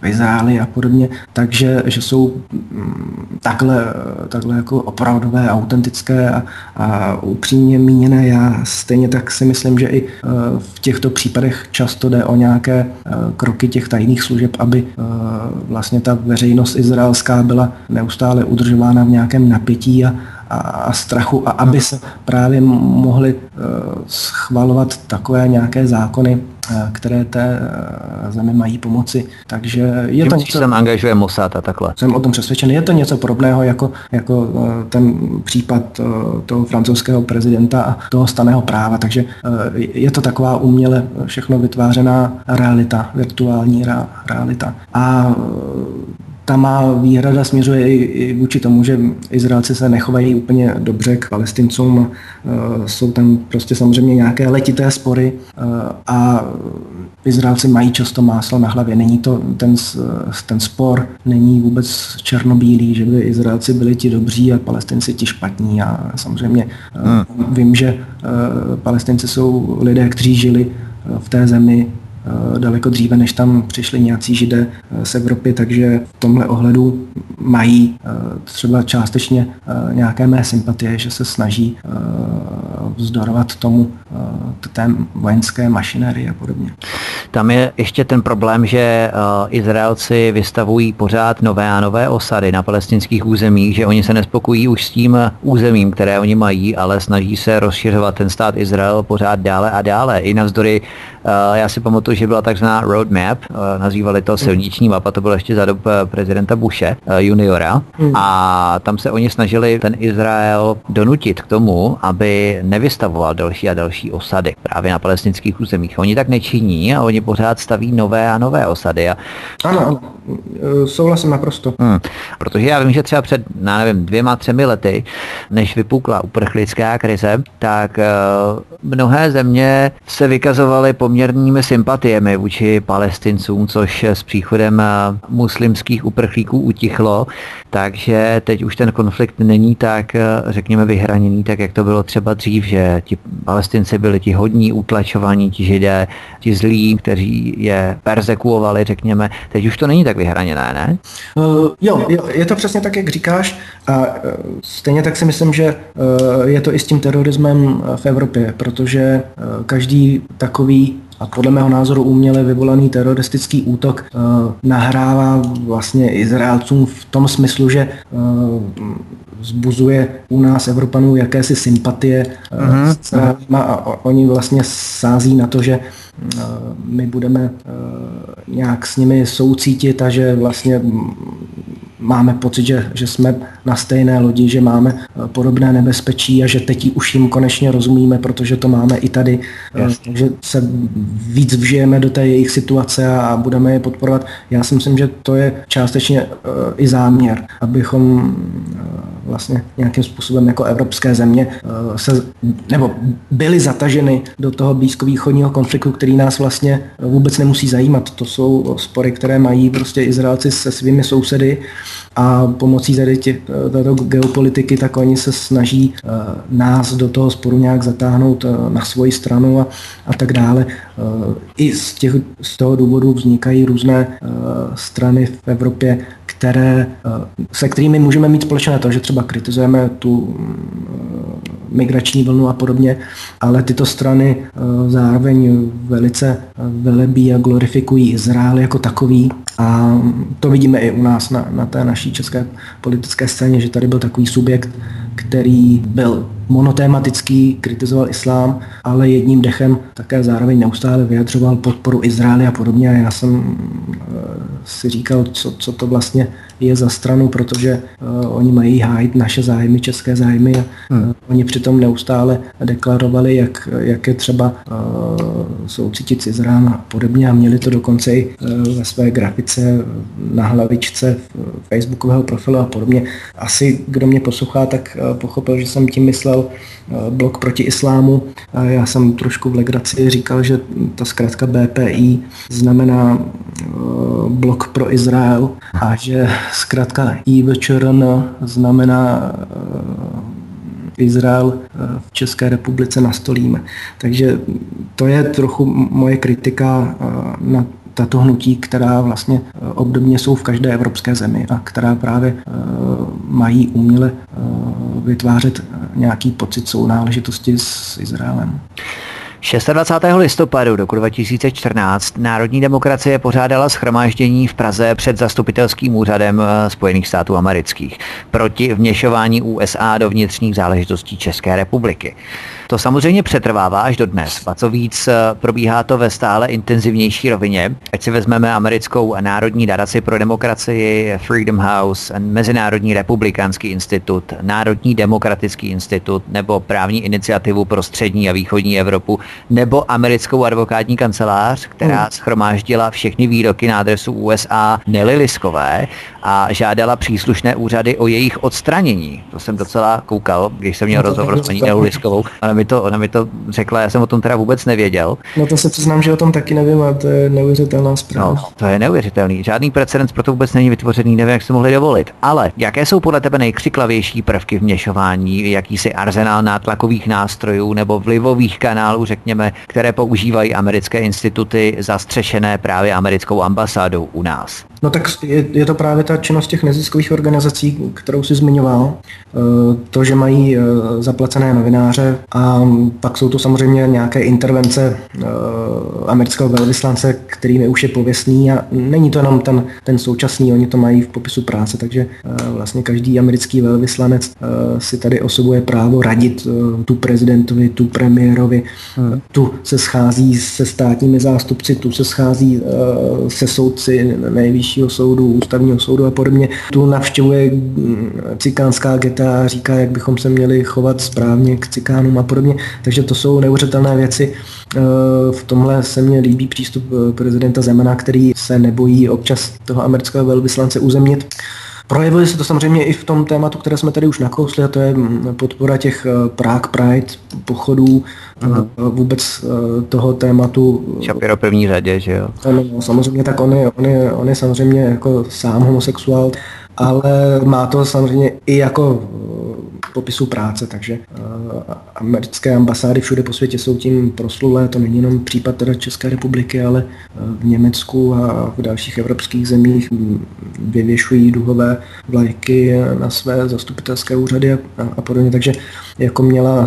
v Izraeli a podobně, takže že jsou mm, takhle, takhle jako opravdové, autentické a, a upřímně míněné. Já stejně tak si myslím, že i v těchto případech často jde o nějaké kroky těch tajných služeb, aby vlastně ta veřejnost izraelská byla neustále udržována v nějakém napětí a, a strachu a aby se právě mohly eh, schvalovat takové nějaké zákony, eh, které té eh, zemi mají pomoci. Takže je to něco... tam angažuje Mossad a takhle. Jsem o tom přesvědčen. Je to něco podobného jako, jako ten případ toho francouzského prezidenta a toho staného práva. Takže je to taková uměle všechno vytvářená realita, virtuální realita. A ta má výhrada směřuje i, i vůči tomu, že Izraelci se nechovají úplně dobře k palestincům. Uh, jsou tam prostě samozřejmě nějaké letité spory uh, a Izraelci mají často máslo na hlavě. Není to ten, ten spor, není vůbec černobílý, že by Izraelci byli ti dobří a palestinci ti špatní. A samozřejmě uh, hmm. vím, že palestinci jsou lidé, kteří žili v té zemi daleko dříve, než tam přišli nějací židé eh, z Evropy, takže v tomhle ohledu mají eh, třeba částečně nějaké mé sympatie, že se snaží vzdorovat tomu té vojenské mašinerii a podobně. Tam je ještě ten problém, že Izraelci vystavují pořád nové a nové osady na palestinských územích, že oni se nespokojí už s tím územím, které oni mají, ale snaží se rozšiřovat ten stát Izrael pořád dále a dále. I navzdory, já si pamatuju, že byla takzvaná roadmap, eh, nazývali to silniční mapa, to bylo ještě za dob eh, prezidenta Bushe eh, juniora hmm. a tam se oni snažili ten Izrael donutit k tomu, aby nevystavoval další a další osady právě na palestinských územích. Oni tak nečiní a oni pořád staví nové a nové osady. A... Ano, ano, souhlasím naprosto. Hmm. Protože já vím, že třeba před, já nevím, dvěma, třemi lety, než vypukla uprchlická krize, tak mnohé země se vykazovaly poměrnými sympatiemi sympatiemi vůči palestincům, což s příchodem eh, muslimských uprchlíků utichlo, takže teď už ten konflikt není tak, eh, řekněme, vyhraněný, tak jak to bylo třeba dřív, že ti palestinci byli ti hodní, utlačovaní, ti židé, ti zlí, kteří je persekuovali, řekněme. Teď už to není tak vyhraněné, ne? Uh, jo, jo, je to přesně tak, jak říkáš. A uh, stejně tak si myslím, že uh, je to i s tím terorismem v Evropě, protože uh, každý takový a podle mého názoru uměle vyvolaný teroristický útok uh, nahrává vlastně Izraelcům v tom smyslu, že uh, zbuzuje u nás Evropanů jakési sympatie uh, uh-huh. a oni vlastně sází na to, že my budeme nějak s nimi soucítit a že vlastně máme pocit, že, že jsme na stejné lodi, že máme eh, podobné nebezpečí a že teď už jim konečně rozumíme, protože to máme i tady. Eh, Jasně. Takže se víc vžijeme do té jejich situace a budeme je podporovat. Já si myslím, že to je částečně eh, i záměr, abychom vlastně nějakým způsobem jako evropské země se, nebo byly zataženy do toho blízkovýchodního konfliktu, který nás vlastně vůbec nemusí zajímat. To jsou spory, které mají prostě Izraelci se svými sousedy a pomocí tady tě, této geopolitiky, tak oni se snaží uh, nás do toho sporu nějak zatáhnout uh, na svoji stranu a, a tak dále. Uh, I z, těch, z toho důvodu vznikají různé strany v Evropě, které, se kterými můžeme mít společné to, že třeba kritizujeme tu migrační vlnu a podobně, ale tyto strany zároveň velice velebí a glorifikují Izrael jako takový. A to vidíme i u nás na, na té naší české politické scéně, že tady byl takový subjekt, který byl monotématický, kritizoval islám, ale jedním dechem také zároveň neustále vyjadřoval podporu Izraeli a podobně. A já jsem eh, si říkal, co, co to vlastně je za stranu, protože uh, oni mají hájit naše zájmy, české zájmy a hmm. uh, oni přitom neustále deklarovali, jak, jak je třeba uh, soucítit s Izraelem a podobně a měli to dokonce i uh, ve své grafice na hlavičce Facebookového profilu a podobně. Asi kdo mě poslouchá, tak uh, pochopil, že jsem tím myslel napsal blok proti islámu. Já jsem trošku v legraci říkal, že ta zkrátka BPI znamená blok pro Izrael a že zkrátka IVČRN znamená Izrael v České republice nastolíme. Takže to je trochu moje kritika na tato hnutí, která vlastně obdobně jsou v každé evropské zemi a která právě mají uměle vytvářet nějaký pocit sounáležitosti s Izraelem. 26. listopadu roku 2014 Národní demokracie pořádala schromáždění v Praze před zastupitelským úřadem eh, Spojených států amerických proti vměšování USA do vnitřních záležitostí České republiky. To samozřejmě přetrvává až do dnes. A co víc, eh, probíhá to ve stále intenzivnější rovině. Ať si vezmeme americkou národní nadaci pro demokracii, Freedom House, Mezinárodní republikánský institut, Národní demokratický institut nebo právní iniciativu pro střední a východní Evropu, nebo americkou advokátní kancelář, která hmm. schromáždila všechny výroky na adresu USA Nelly Liskové a žádala příslušné úřady o jejich odstranění. To jsem docela koukal, když jsem měl no rozhovor s paní Nelly Liskovou. Ona mi, to, ona mi to řekla, já jsem o tom teda vůbec nevěděl. No to se přiznám, že o tom taky nevím a to je neuvěřitelná zpráva. No, to je neuvěřitelný. Žádný precedens pro to vůbec není vytvořený, nevím, jak se mohli dovolit. Ale jaké jsou podle tebe nejkřiklavější prvky vměšování, jakýsi arzenál nátlakových nástrojů nebo vlivových kanálů, řekněme, které používají americké instituty zastřešené právě americkou ambasádou u nás? No tak je, je to právě ta činnost těch neziskových organizací, kterou si zmiňoval. E, to, že mají e, zaplacené novináře a pak jsou to samozřejmě nějaké intervence e, amerického velvyslance, který už je pověstný a není to jenom ten, ten současný, oni to mají v popisu práce, takže vlastně každý americký velvyslanec si tady osobuje právo radit tu prezidentovi, tu premiérovi, hmm. tu se schází se státními zástupci, tu se schází se soudci nejvyšší nejvyššího soudu, ústavního soudu a podobně. Tu navštěvuje mm, cikánská geta a říká, jak bychom se měli chovat správně k cikánům a podobně. Takže to jsou neuvěřitelné věci. E, v tomhle se mně líbí přístup e, prezidenta Zemana, který se nebojí občas toho amerického velvyslance uzemnit. Projevuje se to samozřejmě i v tom tématu, které jsme tady už nakousli, a to je mm, podpora těch e, Prague Pride pochodů, Aha. vůbec toho tématu. Šapiro první řadě, že jo? Ano, samozřejmě, tak on je, on je, on je samozřejmě jako sám homosexuál, ale má to samozřejmě i jako popisu práce, takže uh, americké ambasády všude po světě jsou tím proslulé, to není jenom případ teda České republiky, ale uh, v Německu a v dalších evropských zemích vyvěšují duhové vlajky na své zastupitelské úřady a, a, a podobně, takže jako měla uh,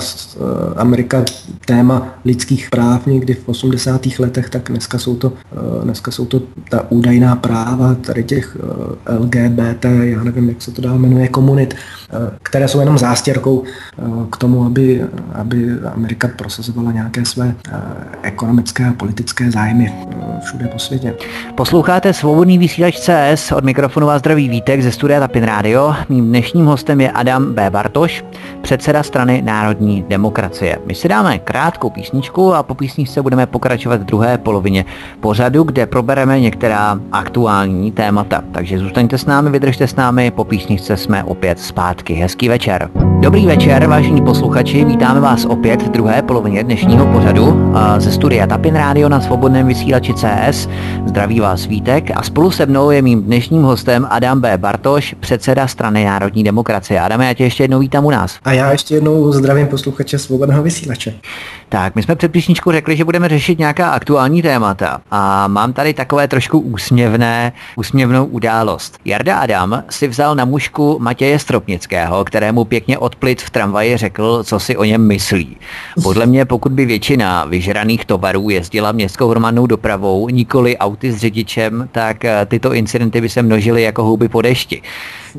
Amerika téma lidských práv někdy v 80. letech, tak dneska jsou to, uh, dneska jsou to ta údajná práva tady těch uh, LGBT, já nevím, jak se to dá jmenuje, komunit, které jsou jenom zástěrkou eh, k tomu, aby, aby Amerika prosazovala nějaké své eh, ekonomické a politické zájmy eh, všude po světě. Posloucháte svobodný vysílač CS, od mikrofonu vás zdraví Vítek ze studia Tapin Radio. Mým dnešním hostem je Adam B. Bartoš, předseda strany Národní demokracie. My si dáme krátkou písničku a po písničce budeme pokračovat v druhé polovině pořadu, kde probereme některá aktuální témata. Takže zůstaňte s námi, vydržte s námi, po písničce jsme opět zpátky. Hezký večer. Dobrý večer, vážení posluchači, vítáme vás opět v druhé polovině dnešního pořadu ze studia Tapin Radio na svobodném vysílači CS. Zdraví vás Vítek a spolu se mnou je mým dnešním hostem Adam B. Bartoš, předseda strany Národní demokracie. Adame, já tě ještě jednou vítám u nás. A já ještě jednou zdravím posluchače svobodného vysílače. Tak, my jsme před písničkou řekli, že budeme řešit nějaká aktuální témata a mám tady takové trošku úsměvné, úsměvnou událost. Jarda Adam si vzal na mužku Matěje Stropnického, kterému pěkně odplit v tramvaji řekl, co si o něm myslí. Podle mě, pokud by většina vyžraných tovarů jezdila městskou hromadnou dopravou, nikoli auty s řidičem, tak eh, tyto incidenty by se množily jako houby po dešti.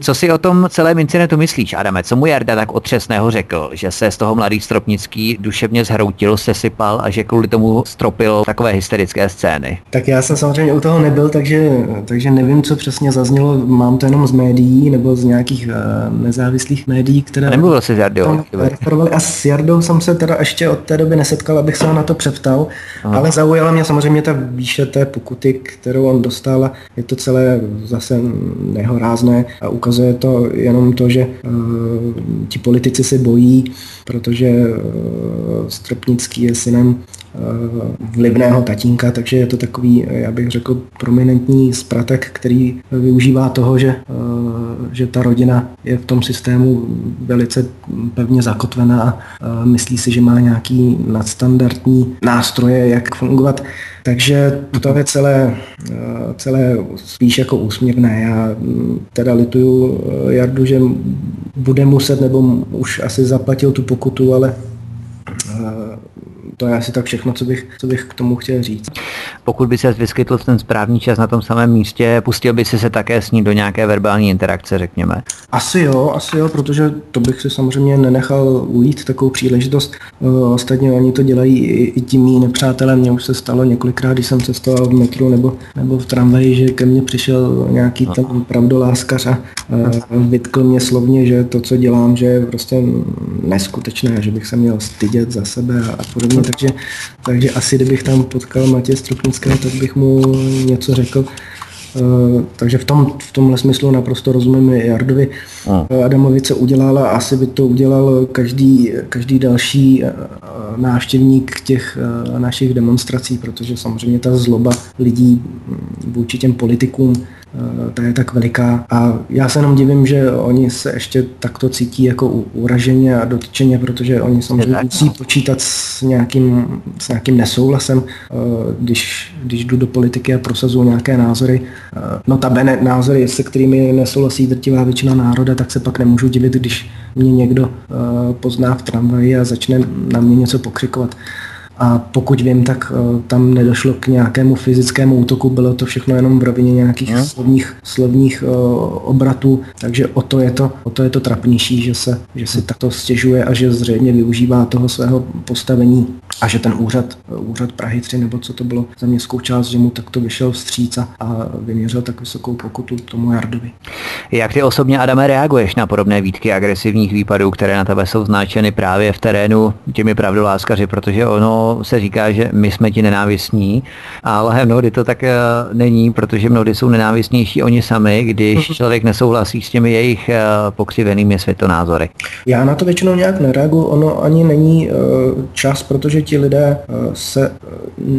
Co si o tom celém incidentu myslíš, Adame? Co mu Jarda tak otřesného řekl, že se z toho mladý Stropnický duševně zhroutil, sesypal a že kvůli tomu stropil takové hysterické scény? Tak já jsem samozřejmě u toho nebyl, takže, takže nevím, co přesně zaznělo. Mám to jenom z médií nebo z nějakých uh, nezávislých médií, které... Nemluvil jsi s Jardou? A s Jardou jsem se teda ještě od té doby nesetkal, abych se ho na to přeptal, Aha. ale zaujala mě samozřejmě ta výše té pokuty, kterou on dostal a je to celé zase nehorázné a ukazuje to jenom to, že uh, ti politici se bojí, protože uh, Stropnický je synem Eh, vlivného tatínka, takže je to takový, já bych řekl, prominentní spratek, který využívá toho, že, eh, že ta rodina je v tom systému velice pevně zakotvená a eh, myslí si, že má nějaký nadstandardní nástroje, jak fungovat. Takže to je celé, celé spíš jako úsměvné. Já hm, teda lituju Jardu, že bude muset, nebo už asi zaplatil tu pokutu, ale to je asi tak všechno, co bych, co bych k tomu chtěl říct. Pokud by se vyskytl v ten správný čas na tom samém místě, pustil by si se také s ní do nějaké verbální interakce, řekněme? Asi jo, asi jo, protože to bych si samozřejmě nenechal ujít takovou příležitost. Ostatně oni to dělají i, tím mý nepřátelé. Mně už se stalo několikrát, když jsem cestoval v metru nebo, nebo v tramvaji, že ke mně přišel nějaký ten pravdoláskař a vytkl mě slovně, že to, co dělám, že je prostě neskutečné, že bych se měl stydět za sebe a podobně takže, takže asi kdybych tam potkal Matěje Stropnického, tak bych mu něco řekl. Uh, takže v, tom, v tomhle smyslu naprosto rozumím Jardovi. A. Eh, Adamovice udělala, asi by to udělal každý, každý další uh, návštěvník těch uh, našich demonstrací, protože samozřejmě ta zloba lidí hm, vůči těm politikům Eh, ta je tak veliká. A já se jenom divím, že oni se ještě takto cítí jako uraženě a dotčeně, protože oni samozřejmě musí počítat s nějakým, s nějakým nesouhlasem, eh, když, když jdu do politiky a prosazuju nějaké názory. Eh, no ta bene názory, se kterými nesouhlasí drtivá většina národa, tak se pak nemůžu divit, když mě někdo pozná v tramvaji a začne na mě něco pokřikovat. A pokud vím, tak uh, tam nedošlo k nějakému fyzickému útoku, bylo to všechno jenom v rovině nějakých hmm. slovních, slovních uh, obratů, takže o to je to, o to je to trapnější, že se, že si takto stěžuje a že zřejmě využívá toho svého postavení a že ten úřad, úřad Prahy 3 nebo co to bylo za městskou část, že mu takto vyšel vstříc a vyměřil tak vysokou pokutu tomu Jardovi. Jak ty osobně, Adame, reaguješ na podobné výtky agresivních výpadů, které na tebe jsou značeny právě v terénu těmi pravdoláskaři, protože ono se říká, že my jsme ti nenávistní, ale mnohdy to tak eh, není, protože mnohdy jsou nenávistnější oni sami, když mhm. člověk nesouhlasí s těmi jejich eh, pokřivenými světonázory. Já na to většinou nějak nereaguju, ono ani není eh, čas, protože ti lidé se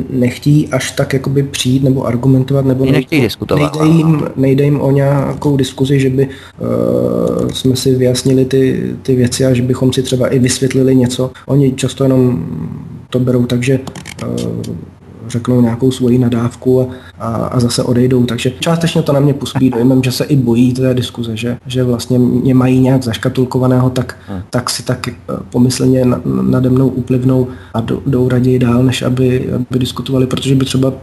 nechtí až tak jakoby přijít nebo argumentovat, nebo nechtějí diskutovat. Nejde jim, nejde jim o nějakou diskuzi, že by uh, jsme si vyjasnili ty, ty věci a že bychom si třeba i vysvětlili něco. Oni často jenom to berou tak, že eh, řeknou nějakou svoji nadávku a, a, a zase odejdou. Takže částečně to na mě působí dojmem, že se i bojí té diskuze, že, že vlastně mě mají nějak zaškatulkovaného, tak, hmm. tak si tak eh, pomyslně nade mnou uplivnou a jdou raději dál, než aby, aby diskutovali, protože by třeba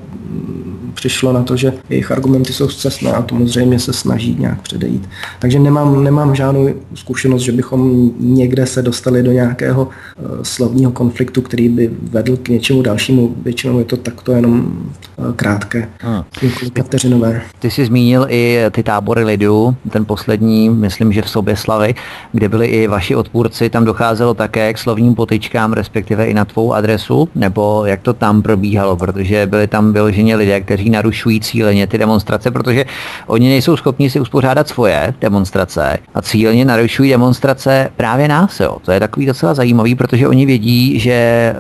přišlo na to, že jejich argumenty jsou zcestné a tomu zřejmě se snaží nějak předejít. Takže nemám, nemám žádnou zkušenost, že bychom někde se dostali do nějakého uh, slovního konfliktu, který by vedl k něčemu dalšímu. Většinou je to takto jenom uh, krátké, několika vteřinové. Ty jsi zmínil i ty tábory lidu, ten poslední, myslím, že v Soběslavi, kde byli i vaši odpůrci, tam docházelo také k slovním potyčkám, respektive i na tvou adresu, nebo jak to tam probíhalo, protože byli tam vyloženě lidé, kteří narušují cíleně ty demonstrace, protože oni nejsou schopni si uspořádat svoje demonstrace a cíleně narušují demonstrace právě nás. Jo. To je takový docela zajímavý, protože oni vědí, že eh,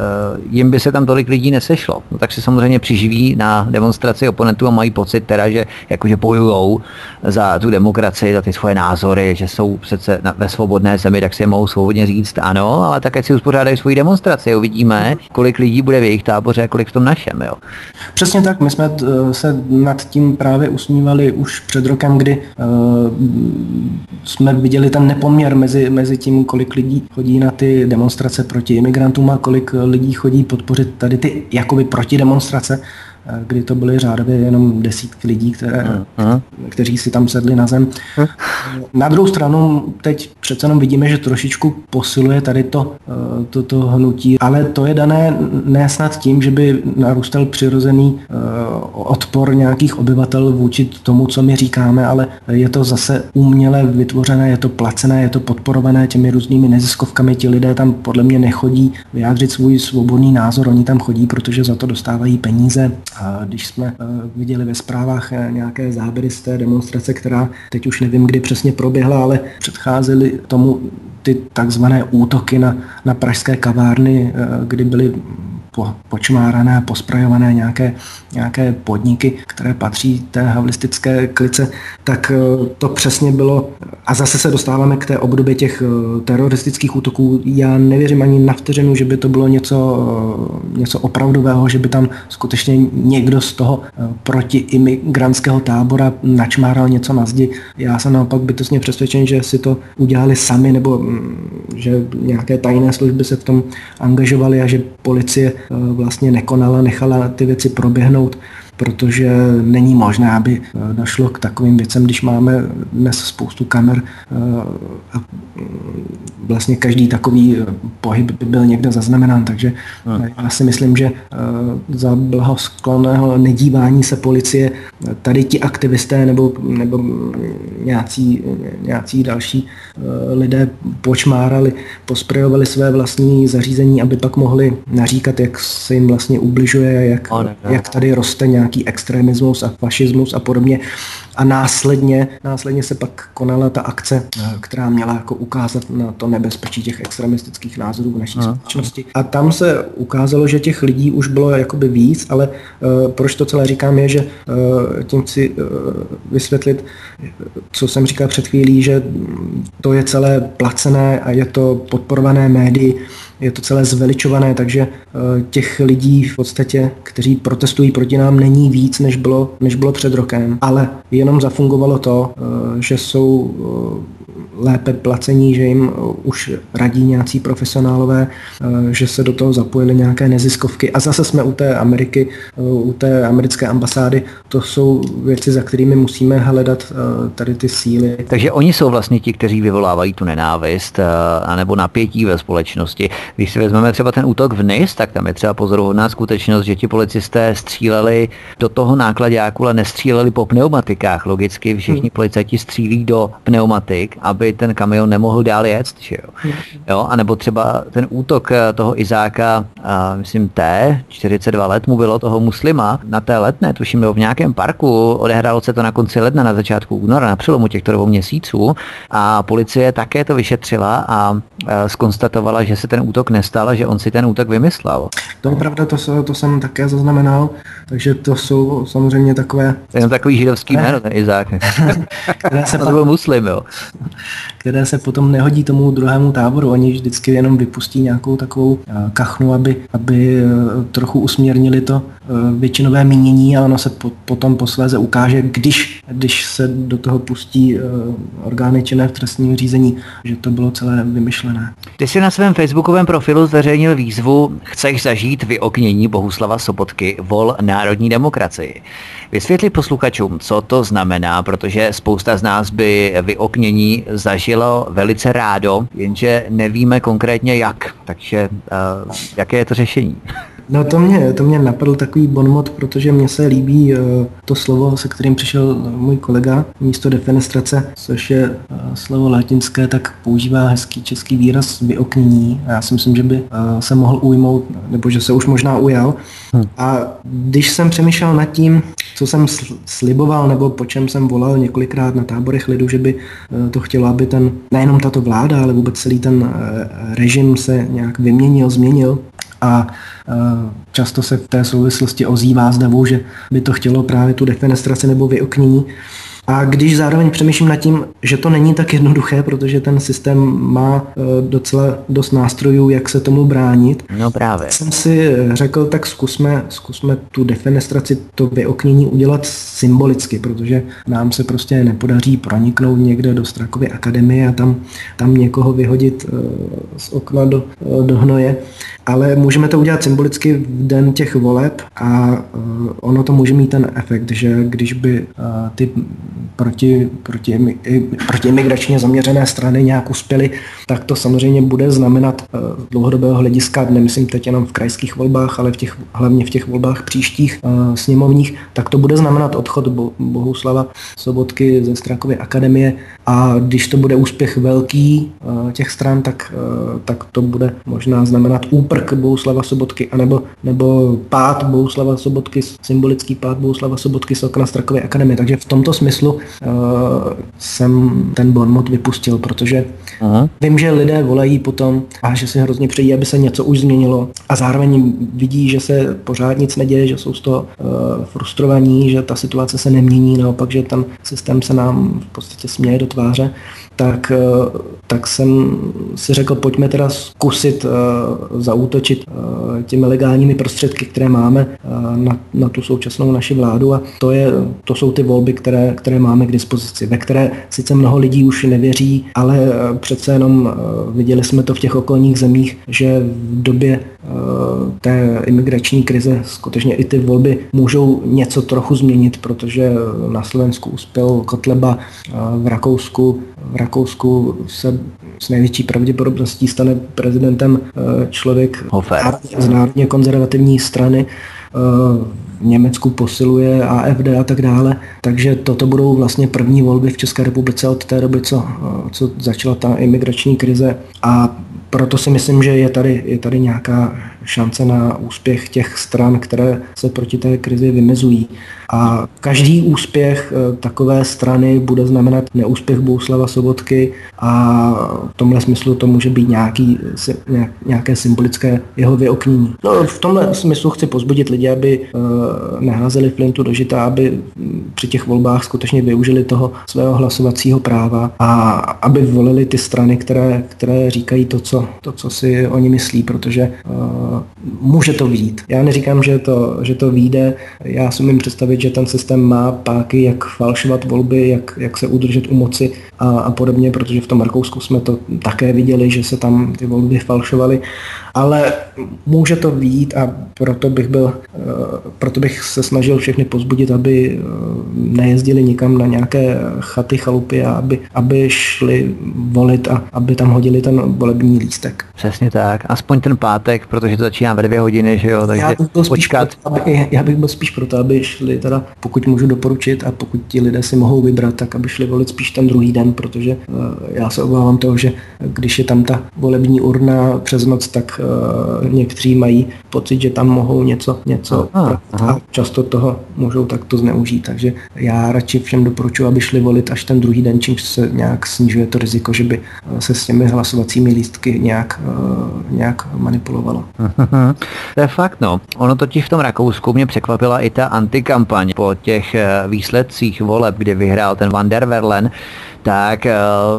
jim by se tam tolik lidí nesešlo. No, tak si samozřejmě přiživí na demonstraci oponentů a mají pocit teda, že jakože bojujou za tu demokracii, za ty svoje názory, že jsou přece na, ve svobodné zemi, tak si mohou svobodně říct ano, ale také si uspořádají svoji demonstraci. Uvidíme, kolik lidí bude v jejich táboře a kolik v tom našem. Jo. Přesně tak, my jsme se nad tím právě usmívali už před rokem, kdy uh, jsme viděli ten nepoměr mezi, mezi tím, kolik lidí chodí na ty demonstrace proti imigrantům a kolik lidí chodí podpořit tady ty jakoby protidemonstrace kdy to byly řádově jenom desítky lidí, které, uh-huh. kteří si tam sedli na zem. Uh-huh. Na druhou stranu teď přece jenom vidíme, že trošičku posiluje tady to, to, to hnutí, ale to je dané ne snad tím, že by narůstal přirozený odpor nějakých obyvatel vůči tomu, co my říkáme, ale je to zase uměle vytvořené, je to placené, je to podporované těmi různými neziskovkami. Ti lidé tam podle mě nechodí vyjádřit svůj svobodný názor, oni tam chodí, protože za to dostávají peníze. A když jsme eh, viděli ve zprávách eh, nějaké záběry z té demonstrace, která teď už nevím, kdy přesně proběhla, ale předcházely tomu ty takzvané útoky na, na pražské kavárny, eh, kdy byly po, počmárané, posprajované nějaké, nějaké podniky, které patří té havlistické klice, tak eh, to přesně bylo. A zase se dostáváme k té obdobě těch eh, teroristických útoků. Já nevěřím ani na vteřinu, že by to bylo něco, eh, něco opravdového, že by tam skutečně někdo z toho protiimigrantského tábora načmáral něco na zdi. Já jsem naopak bytostně přesvědčen, že si to udělali sami, nebo mm, že nějaké tajné služby se v tom angažovaly a že policie vlastně nekonala, nechala ty věci proběhnout protože není možné, aby eh, došlo k takovým věcem, když máme dnes spoustu kamer eh, a mm, vlastně každý takový pohyb by byl někde zaznamenán, takže hmm. já si myslím, že za blahosklonného nedívání se policie tady ti aktivisté nebo, nebo nějací, nějací další lidé počmárali, posprejovali své vlastní zařízení, aby pak mohli naříkat, jak se jim vlastně ubližuje, jak, jak tady roste nějaký extremismus a fašismus a podobně. A následně, následně se pak konala ta akce, která měla jako ukázat na to nebezpečí těch extremistických názorů v naší společnosti. A tam se ukázalo, že těch lidí už bylo jakoby víc, ale uh, proč to celé říkám je, že uh, tím chci uh, vysvětlit, co jsem říkal před chvílí, že to je celé placené a je to podporované médii, je to celé zveličované, takže eh, těch lidí v podstatě, kteří protestují proti nám, není víc, než bylo, než bylo před rokem. Ale jenom zafungovalo to, eh, že jsou eh, lépe placení, že jim už radí nějací profesionálové, že se do toho zapojily nějaké neziskovky. A zase jsme u té Ameriky, u té americké ambasády. To jsou věci, za kterými musíme hledat tady ty síly. Takže oni jsou vlastně ti, kteří vyvolávají tu nenávist anebo napětí ve společnosti. Když si vezmeme třeba ten útok v NIS, tak tam je třeba pozoruhodná skutečnost, že ti policisté stříleli do toho nákladňáku, ale nestříleli po pneumatikách. Logicky všichni hmm. policajti střílí do pneumatik, aby ten kamion nemohl dál jet. Že jo? Hmm. jo? A nebo třeba ten útok eh, toho Izáka, a myslím T, 42 let mu bylo toho muslima, na té letné, tuším, nebo v nějakém parku, odehrálo se to na konci ledna, na začátku února, na přelomu těchto dvou měsíců a policie také to vyšetřila a, a skonstatovala, že se ten útok útok nestal že on si ten útok vymyslel. To je pravda, to, to jsem také zaznamenal, takže to jsou samozřejmě takové... To je takový židovský jméno, ten Izák. (laughs) které se (laughs) to byl muslim, jo. Které se potom nehodí tomu druhému táboru, oni vždycky jenom vypustí nějakou takovou eh, kachnu, aby, aby eh, trochu usměrnili to eh, většinové mínění a ono se po, potom posléze ukáže, když, když se do toho pustí orgány činné v trestním řízení, že to bylo celé vymyšlené. Ty jsi na svém facebookovém profilu zveřejnil výzvu Chceš zažít vyoknění Bohuslava Sobotky vol národní demokracii. Vysvětli posluchačům, co to znamená, protože spousta z nás by vyoknění zažilo velice rádo, jenže nevíme konkrétně jak. Takže uh, jaké je to řešení? (laughs) No to mě, to mě napadl takový bonmot, protože mně se líbí uh, to slovo, se kterým přišel můj kolega místo defenestrace, což je uh, slovo latinské, tak používá hezký český výraz vyoknění. Já si myslím, že by se mohl ujmout, nebo že se už možná ujal. Hmm. A když jsem přemýšlel nad tím, co jsem sliboval, nebo po čem jsem volal několikrát na táborech lidu, že by to chtělo, aby ten, nejenom tato vláda, ale vůbec celý ten režim se nějak vyměnil, změnil, a často se v té souvislosti ozývá zdavu, že by to chtělo právě tu defenestraci nebo vyoknění, A když zároveň přemýšlím nad tím, že to není tak jednoduché, protože ten systém má eh, docela dost nástrojů, jak se tomu bránit. No právě. Jsem si řekl, tak zkusme, zkusme tu defenestraci, to vyoknění udělat symbolicky, protože nám se prostě nepodaří proniknout někde do Strakovy akademie a tam, tam někoho vyhodit eh, z okna do, eh, do hnoje ale můžeme to udělat symbolicky v den těch voleb a ono to může mít ten efekt, že když by ty proti, proti, proti imigračně zaměřené strany nějak uspěly, tak to samozřejmě bude znamenat z dlouhodobého hlediska, nemyslím teď jenom v krajských volbách, ale v těch, hlavně v těch volbách příštích uh, sněmovních, tak to bude znamenat odchod Bo- Bohuslava Sobotky ze Strakovy akademie a když to bude úspěch velký uh, těch stran, tak, tak to bude možná znamenat úprk Bohuslava Sobotky, anebo nebo pád Bohuslava Sobotky, symbolický pád Bohuslava Sobotky z okna Strakové akademie. Takže v tomto smyslu uh, jsem ten bonmot vypustil, protože Aha. vím, že lidé volají potom a že si hrozně přejí, aby se něco už změnilo a zároveň vidí, že se pořád nic neděje, že jsou z toho uh, frustrovaní, že ta situace se nemění, naopak, že ten systém se nám v podstatě směje do tváře tak, eh, tak jsem si řekl, pojďme teda zkusit uh, zaútočit uh, těmi legálními prostředky, které máme na, na tu současnou naši vládu. A to, je, to jsou ty volby, které, které máme k dispozici, ve které sice mnoho lidí už nevěří, ale přece jenom viděli jsme to v těch okolních zemích, že v době té imigrační krize skutečně i ty volby můžou něco trochu změnit, protože na Slovensku uspěl Kotleba, v Rakousku v Rakousku se s největší pravděpodobností stane prezidentem eh, člověk Hofer. z národně konzervativní strany. Eh, v Německu posiluje AFD a tak dále. Takže toto budou vlastně první volby v České republice od té doby, co, eh, co začala ta imigrační krize. A proto si myslím, že je tady, je tady nějaká šance na úspěch těch stran, které se proti té krizi vymezují. A každý úspěch eh, takové strany bude znamenat neúspěch Bouslava Sobotky a v tomhle smyslu to může být nějaký, nějaké symbolické jeho vyoknění. No, v tomhle smyslu chci pozbudit lidi, aby eh, neházeli flintu do žita, aby při těch volbách skutečně využili toho svého hlasovacího práva a aby volili ty strany, které, které říkají to co, to, co si oni myslí, protože uh, může to výjít. Já neříkám, že to, že to vyjde, já si umím představit, že ten systém má páky, jak falšovat volby, jak, jak se udržet u moci a, a podobně, protože v tom Rakousku jsme to také viděli, že se tam ty volby falšovaly ale může to výjít a proto bych, byl, eh, proto bych se snažil všechny pozbudit, aby eh, nejezdili nikam na nějaké chaty, chalupy a aby, aby šli volit a aby tam hodili ten volební lístek. Přesně tak, aspoň ten pátek, protože to začíná ve dvě hodiny, že jo, takže já bych byl počkat. Proto, aby, já bych byl spíš proto, aby šli teda, pokud můžu doporučit a pokud ti lidé si mohou vybrat, tak aby šli volit spíš ten druhý den, protože uh, já se obávám toho, že když je tam ta volební urna přes noc, tak někteří mají pocit, že tam mohou něco, něco aha, aha. a často toho můžou takto zneužít. Takže já radši všem doporučuji, aby šli volit až ten druhý den, čímž se nějak snižuje to riziko, že by eh, se s těmi hlasovacími lístky nějak, uh, nějak manipulovalo. to je fakt, no. Ono totiž v tom Rakousku mě překvapila i ta antikampaň po těch výsledcích voleb, kdy vyhrál ten Van der Verlen, tak eh,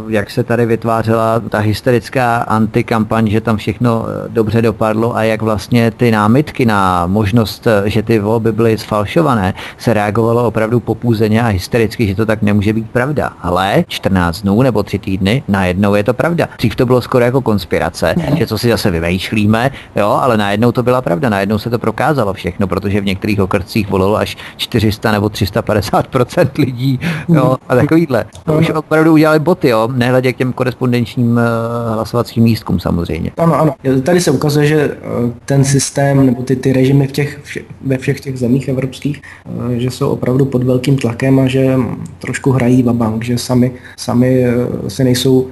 jak se tady vytvářela ta hysterická antikampaň, že tam všechno eh, dobře dopadlo a jak vlastně ty námitky na možnost, eh, že ty volby byly sfalšované, se reagovalo opravdu popůzeně a hystericky, že to tak nemůže být pravda. Ale 14 dnů nebo 3 týdny, najednou je to pravda. Dřív to bylo skoro jako konspirace, že co si zase vymýšlíme, jo, ale najednou to byla pravda, najednou se to prokázalo všechno, protože v některých okrscích volilo až 400 nebo 350% lidí, jo, a takovýhle. To už opravdu udělali boty, jo, nehledě k těm korespondenčním uh, hlasovacím místkům samozřejmě. Ano, ano. Tady se ukazuje, že uh, ten systém nebo ty, ty režimy v těch, ve všech těch zemích evropských, uh, že jsou opravdu pod velkým tlakem a že trošku hrají vabank, že sami, sami se nejsou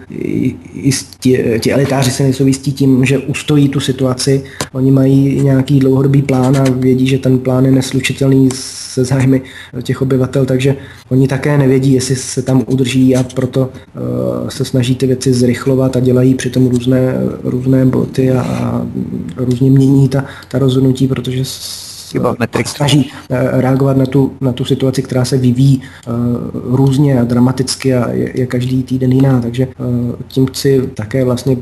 jistí, ti elitáři se nejsou jistí tím, že ustojí tu situaci. Oni mají nějaký dlouhodobý plán a vědí, že ten plán je neslučitelný se zájmy těch obyvatel, takže oni také nevědí, jestli se tam udrží a proto uh, se snaží ty věci zrychlovat a dělají přitom různé, různé boty a, a různě mění ta, ta rozhodnutí, protože snaží reagovat na tu, na tu situaci, která se vyvíjí různě a dramaticky a je, je každý týden jiná, takže tím chci také vlastně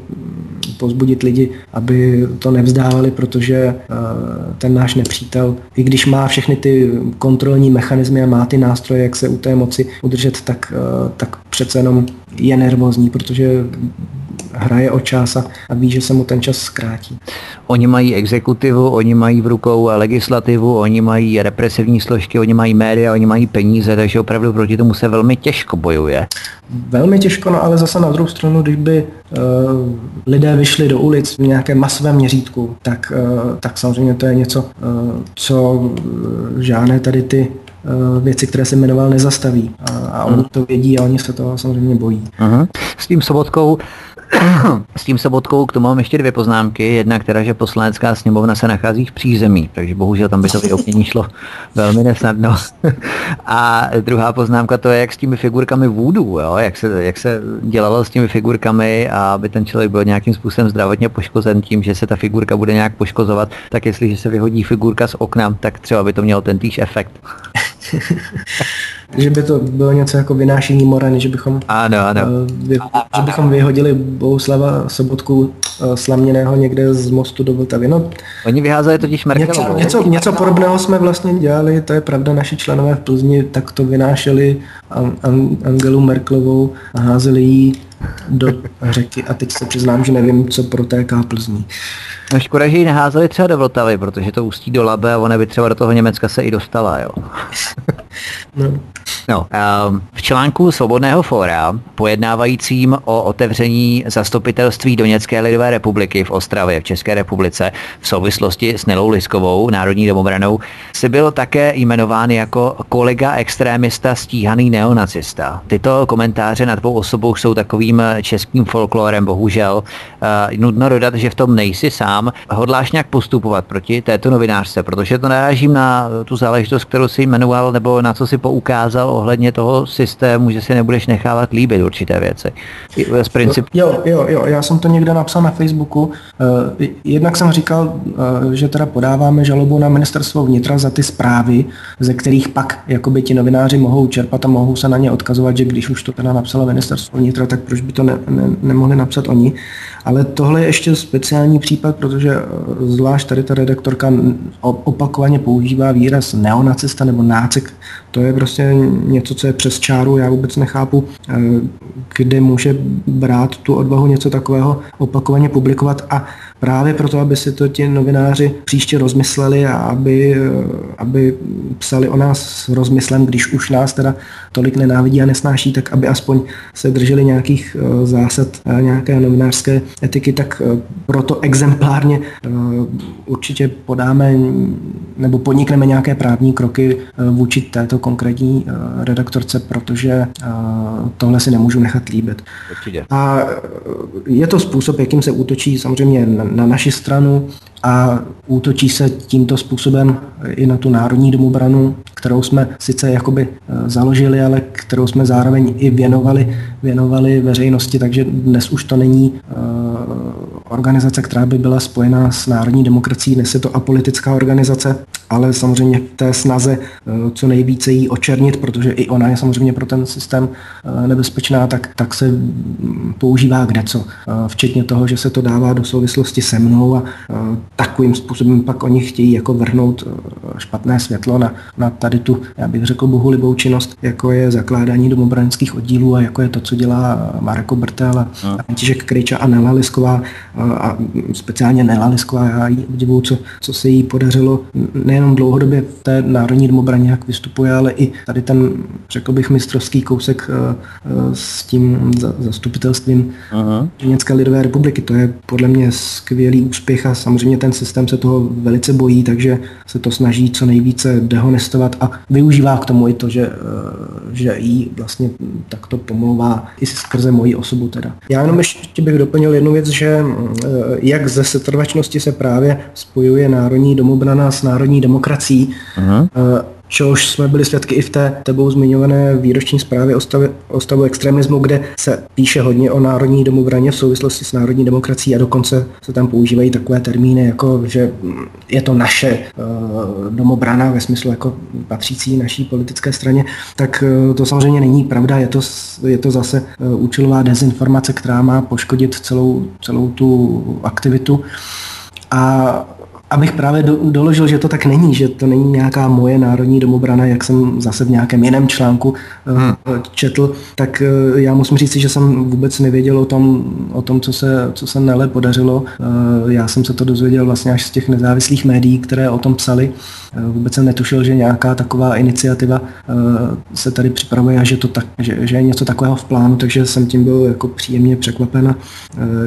pozbudit lidi, aby to nevzdávali, protože ten náš nepřítel, i když má všechny ty kontrolní mechanismy a má ty nástroje, jak se u té moci udržet, tak, tak přece jenom je nervózní, protože hraje o čas a, a ví, že se mu ten čas zkrátí. Oni mají exekutivu, oni mají v rukou legislativu, oni mají represivní složky, oni mají média, oni mají peníze, takže opravdu proti tomu se velmi těžko bojuje. Velmi těžko, no ale zase na druhou stranu, když by uh, lidé vyšli do ulic v nějakém masovém měřítku, tak, uh, tak samozřejmě to je něco, uh, co žádné tady ty věci, které se jmenoval, nezastaví. A, a oni to vědí a oni se toho samozřejmě bojí. Uh-huh. S tím sobotkou s tím sobotkou k tomu mám ještě dvě poznámky. Jedna, která, že poslanecká sněmovna se nachází v přízemí, takže bohužel tam by to vyopnění šlo velmi nesnadno. A druhá poznámka to je, jak s těmi figurkami vůdu, jo? Jak, se, jak se dělalo s těmi figurkami a aby ten člověk byl nějakým způsobem zdravotně poškozen tím, že se ta figurka bude nějak poškozovat, tak jestliže se vyhodí figurka z okna, tak třeba by to mělo ten týž efekt. (laughs) že by to bylo něco jako vynášení morany, že bychom, ano, ano. Uh, vy, že bychom vyhodili Bohuslava Sobotku uh, slaměného někde z mostu do Vltavy. No, Oni vyházeli totiž Merkelovou. Něco, něco, něco podobného jsme vlastně dělali, to je pravda, naši členové v Plzni tak to vynášeli An- An- Angelu Merklovou a házeli jí do řeky a teď se přiznám, že nevím, co protéká Plzní. No škoda, že ji neházeli třeba do Vltavy, protože to ústí do Labe a ona by třeba do toho Německa se i dostala, jo. no. No, ehm, v článku Svobodného fóra, pojednávajícím o otevření zastupitelství Doněcké lidové republiky v Ostravě v České republice v souvislosti s Nelou Liskovou, národní domobranou, si byl také jmenován jako kolega extrémista stíhaný neonacista. Tyto komentáře na dvou osobou jsou takovým českým folklorem, bohužel. E, nutno dodat, že v tom nejsi sám. Hodláš nějak postupovat proti této novinářce, protože to narážím na tu záležitost, kterou si jmenoval, nebo na co si poukázal ohledně toho systému, že si nebudeš nechávat líbit určité věci. Z princip... Jo, jo, jo, já jsem to někde napsal na Facebooku. Uh, jednak jsem říkal, uh, že teda podáváme žalobu na ministerstvo vnitra za ty zprávy, ze kterých pak jakoby ti novináři mohou čerpat a mohou se na ně odkazovat, že když už to teda napsalo ministerstvo vnitra, tak proč by to ne, ne, nemohli napsat oni. Ale tohle je ještě speciální případ, protože eh, zvlášť tady ta redaktorka opakovaně používá výraz neonacista nebo nácek. To je prostě něco, co je přes čáru, já vůbec nechápu, eh, kde může brát tu odvahu něco takového opakovaně publikovat. A právě proto, aby si to ti novináři příště rozmysleli a aby, eh, aby psali o nás s rozmyslem, když už nás teda tolik nenávidí a nesnáší, tak aby aspoň se drželi nějakých eh, zásad nějaké novinářské etiky, tak proto exemplárně určitě podáme nebo podnikneme nějaké právní kroky vůči této konkrétní redaktorce, protože tohle si nemůžu nechat líbit. Určitě. A je to způsob, jakým se útočí samozřejmě na, na naši stranu a útočí se tímto způsobem i na tu národní domobranu, kterou jsme sice jakoby e, založili, ale kterou jsme zároveň i věnovali, věnovali veřejnosti, takže dnes už to není uh, organizace, která by byla spojená s národní demokracií, dnes je to apolitická organizace, ale samozřejmě v té snaze uh, co nejvíce jí očernit, protože i ona je samozřejmě pro ten systém uh, nebezpečná, tak, tak se používá kdeco. Včetně toho, že se to dává do souvislosti se mnou a takovým způsobem pak oni chtějí jako vrhnout špatné světlo na, na tady tu, já bych řekl, bohulibou činnost, jako je zakládání domobranických oddílů a jako je to, co dělá Mareko Brtel a František Kryča a Nela Lisková a speciálně Nela Lisková, já jí obdivuju, co, co se jí podařilo nejenom dlouhodobě v té národní domobraně, jak vystupuje, ale i tady ten, řekl bych, mistrovský kousek s tím zastupitelstvím Německé lidové republiky. To je podle mě skvělý úspěch a samozřejmě ten systém se toho velice bojí, takže se to snaží co nejvíce dehonestovat a využívá k tomu i to, že, že jí vlastně takto pomlouvá i skrze moji osobu teda. Já jenom ještě bych doplnil jednu věc, že eh, jak ze setrvačnosti se právě spojuje národní domobrana s národní demokracií, uh-huh. Čehož jsme byli svědky i v té tebou zmiňované výroční zprávě o, stavu, o stavu extremismu, kde se píše hodně o národní domobraně v souvislosti s národní demokracií a dokonce se tam používají takové termíny, jako že je to naše uh, domobrana ve smyslu jako patřící naší politické straně, tak uh, to samozřejmě není pravda, je to, je to zase uh, účelová dezinformace, která má poškodit celou, celou tu aktivitu. A abych právě do, doložil, že to tak není, že to není nějaká moje národní domobrana, jak jsem zase v nějakém jiném článku eh, hmm. četl, tak eh, já musím říct, že jsem vůbec nevěděl o tom, o tom co, se, co se Nele podařilo. Eh, já jsem se to dozvěděl vlastně až z těch nezávislých médií, které o tom psali. Vůbec jsem netušil, že nějaká taková iniciativa se tady připravuje a že, to tak, že, že je něco takového v plánu, takže jsem tím byl jako příjemně překvapen.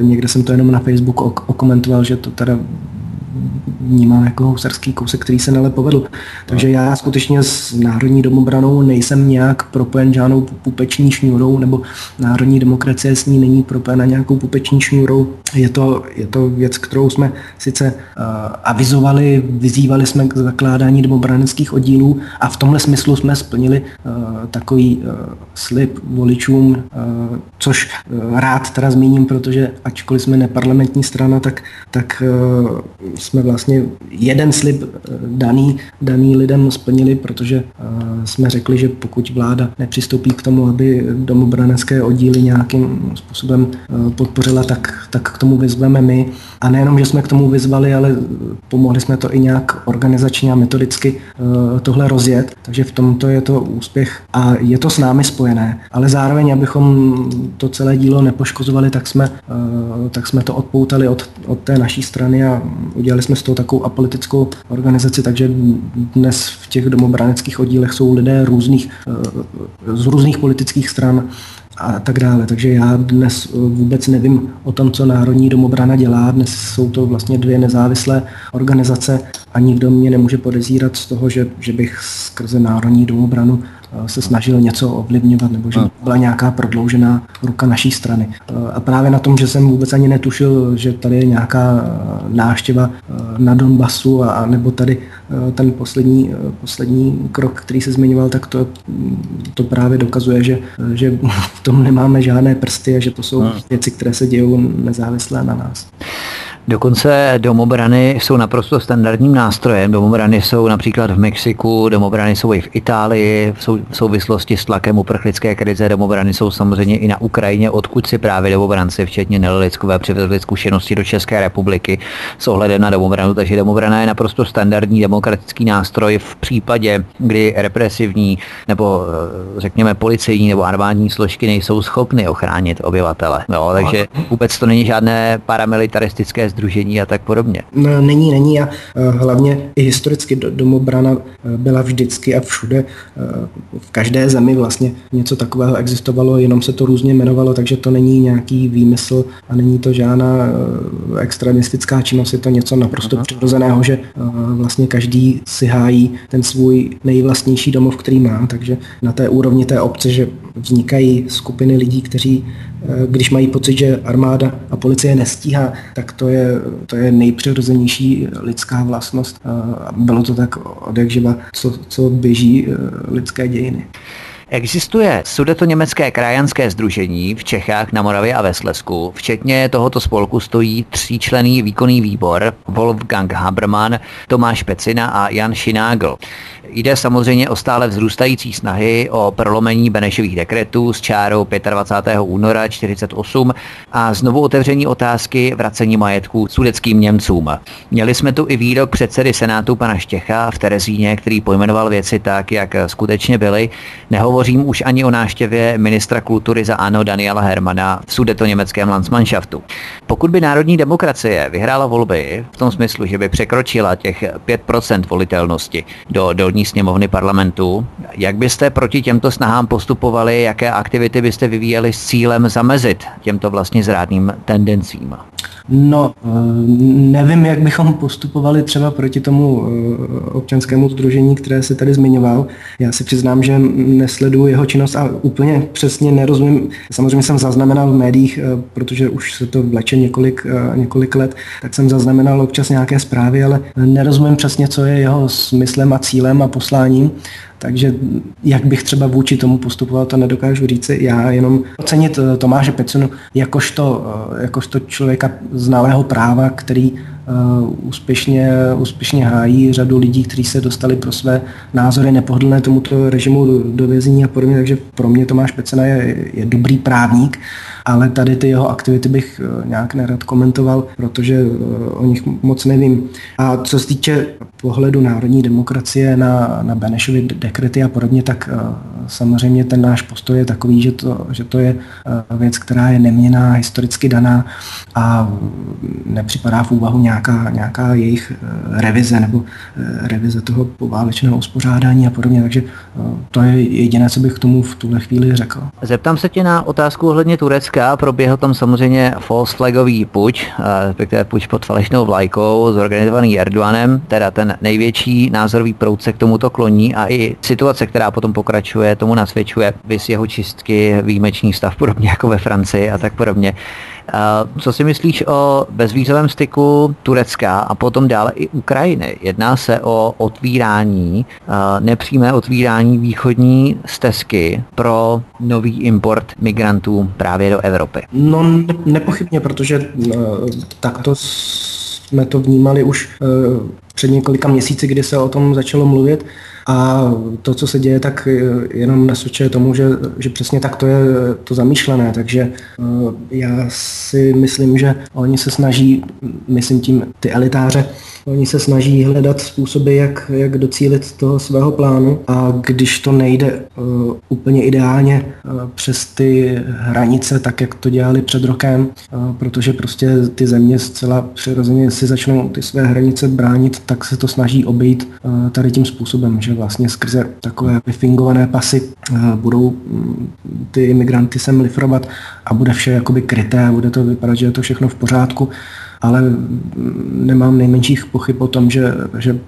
Někde jsem to jenom na Facebooku okomentoval, že to teda vnímám jako housarský kousek, který se nele povedl. Takže já skutečně s Národní domobranou nejsem nějak propojen žádnou pupeční šňůrou, nebo Národní demokracie s ní není propojena nějakou pupeční šňůrou. Je to, je to věc, kterou jsme sice uh, avizovali, vyzývali jsme k zakládání domobranických oddílů a v tomhle smyslu jsme splnili uh, takový uh, slib voličům, uh, což uh, rád teda zmíním, protože ačkoliv jsme neparlamentní strana, tak, tak uh, jsme vlastně jeden slib eh, daný, daný lidem splnili, protože eh, jsme řekli, že pokud vláda nepřistoupí k tomu, aby domobranecké oddíly nějakým způsobem eh, podpořila, tak, tak k tomu vyzveme my. A nejenom, že jsme k tomu vyzvali, ale pomohli jsme to i nějak organizačně a metodicky tohle rozjet. Takže v tomto je to úspěch a je to s námi spojené. Ale zároveň, abychom to celé dílo nepoškozovali, tak jsme, tak jsme to odpoutali od, od té naší strany a udělali jsme z toho takovou apolitickou organizaci, takže dnes v těch domobraneckých oddílech jsou lidé různých, eh, z různých politických stran a tak dále. Takže já dnes eh, vůbec nevím o tom, co Národní domobrana dělá. Dnes jsou to vlastně dvě nezávislé organizace a nikdo mě nemůže podezírat z toho, že, že bych skrze Národní domobranu se snažil něco ovlivňovat, nebo že byla nějaká prodloužená ruka naší strany. Eh, a právě na tom, že jsem vůbec ani netušil, že tady je nějaká eh, návštěva na Donbasu a nebo tady ten poslední, poslední krok, který se zmiňoval, tak to, to právě dokazuje, že, že (laughs) v tom nemáme žádné prsty a že to jsou věci, které se dějou nezávislé na nás. Dokonce domobrany jsou naprosto standardním nástrojem. Domobrany jsou například v Mexiku, domobrany jsou i v Itálii, v souvislosti s tlakem uprchlické krize. Domobrany jsou samozřejmě i na Ukrajině, odkud si právě domobranci, včetně Nelilickové, přivezli zkušenosti do České republiky s ohledem na domobranu. Takže domobrana je naprosto standardní demokratický nástroj v případě, kdy represivní nebo eh, řekněme policejní nebo armádní složky nejsou schopny ochránit obyvatele. No, takže vůbec to není žádné paramilitaristické združení a tak podobně. No, není, není a eh, hlavně i historicky domobrana eh, byla vždycky a všude eh, v každé zemi vlastně něco takového existovalo, jenom se to různě jmenovalo, takže to není nějaký výmysl a není to žádná extremistická činnost, je to něco naprosto Aha. přirozeného, že vlastně každý si hájí ten svůj nejvlastnější domov, který má, takže na té úrovni té obce, že vznikají skupiny lidí, kteří když mají pocit, že armáda a policie nestíhá, tak to je, to je nejpřirozenější lidská vlastnost. A bylo to tak od jak živa, co, co běží e, lidské dějiny. Existuje německé krajanské združení v Čechách, na Moravě a ve Slesku. Včetně tohoto spolku stojí tříčlený výkonný výbor Wolfgang Habermann, Tomáš Pecina a Jan Šinágl. Jde samozřejmě o stále vzrůstající snahy o prolomení Benešových dekretů s čárou 25. února 48 a znovu otevření otázky vracení majetků sudeckým Němcům. Měli jsme tu i výrok předsedy Senátu pana Štěcha v Terezíně, který pojmenoval věci tak, jak skutečně byly. Nehovořím už ani o návštěvě ministra kultury za ANO Daniela Hermana v sudeto německém Landsmannschaftu. Pokud by národní demokracie vyhrála volby v tom smyslu, že by překročila těch 5% volitelnosti do dolní Národní sněmovny parlamentu. Jak byste proti těmto snahám postupovali, jaké aktivity byste vyvíjeli s cílem zamezit těmto vlastně zrádným tendencím? No, eh, nevím, jak bychom postupovali třeba proti tomu eh, občanskému združení, které se tady zmiňoval. Já si přiznám, že sleduju jeho činnost a úplně přesně nerozumím. Samozřejmě jsem zaznamenal v médiích, protože už se to vleče několik, několik let, tak jsem zaznamenal občas nějaké zprávy, ale nerozumím přesně, co je jeho smyslem a cílem a posláním. Takže jak bych třeba vůči tomu postupoval, to nedokážu říct. Já jenom ocenit eh, Tomáše Pecunu jakožto, eh, jakožto člověka znalého práva, který uh, úspěšně, úspěšně hájí řadu lidí, kteří se dostali pro své názory nepohodlné tomuto režimu do, do vězení a podobně, takže pro mě Tomáš Pecena je, je dobrý právník, ale tady ty jeho aktivity bych uh, nějak nerad komentoval, protože uh, o nich moc nevím. A co se týče pohledu národní demokracie na, na Benešovy dekrety a podobně, tak samozřejmě ten náš postoj je takový, že to, že to je věc, která je neměná, historicky daná a nepřipadá v úvahu nějaká, nějaká jejich eh, revize nebo eh, revize toho poválečného uspořádání a podobně, takže eh, to je jediné, co bych k tomu v tuhle chvíli řekl. Zeptám se tě na otázku ohledně Turecka. Proběhl tam samozřejmě false flagový puč, respektive puč pod falešnou vlajkou, zorganizovaný Erdoganem, teda ten největší názorový proud se k tomuto kloní a i situace, která potom pokračuje, tomu nasvědčuje, vys jeho čistky, výjimečný stav, podobně jako ve Francii a tak podobně. Co si myslíš o bezvízovém styku Turecka a potom dále i Ukrajiny? Jedná se o otvírání, nepřímé otvírání východní stezky pro nový import migrantů právě do Evropy. No nepochybně, protože e, takto jsme to vnímali už před několika měsíci, kdy se o tom začalo mluvit. A to, co se děje, tak jenom nasvědčuje tomu, že, že přesně tak to je to zamýšlené. Takže eh, já si myslím, že oni se snaží, myslím tím ty elitáře, Oni se snaží hledat způsoby, jak, jak docílit toho svého plánu a když to nejde uh, úplně ideálně uh, přes ty hranice, tak jak to dělali před rokem, uh, protože prostě ty země zcela přirozeně si začnou ty své hranice bránit, tak se to snaží obejít uh, tady tím způsobem, že vlastně skrze takové vyfingované pasy uh, budou um, ty imigranty sem lifrovat a bude vše jakoby kryté, bude to vypadat, že je to všechno v pořádku ale nemám nejmenších pochyb o tom, že, že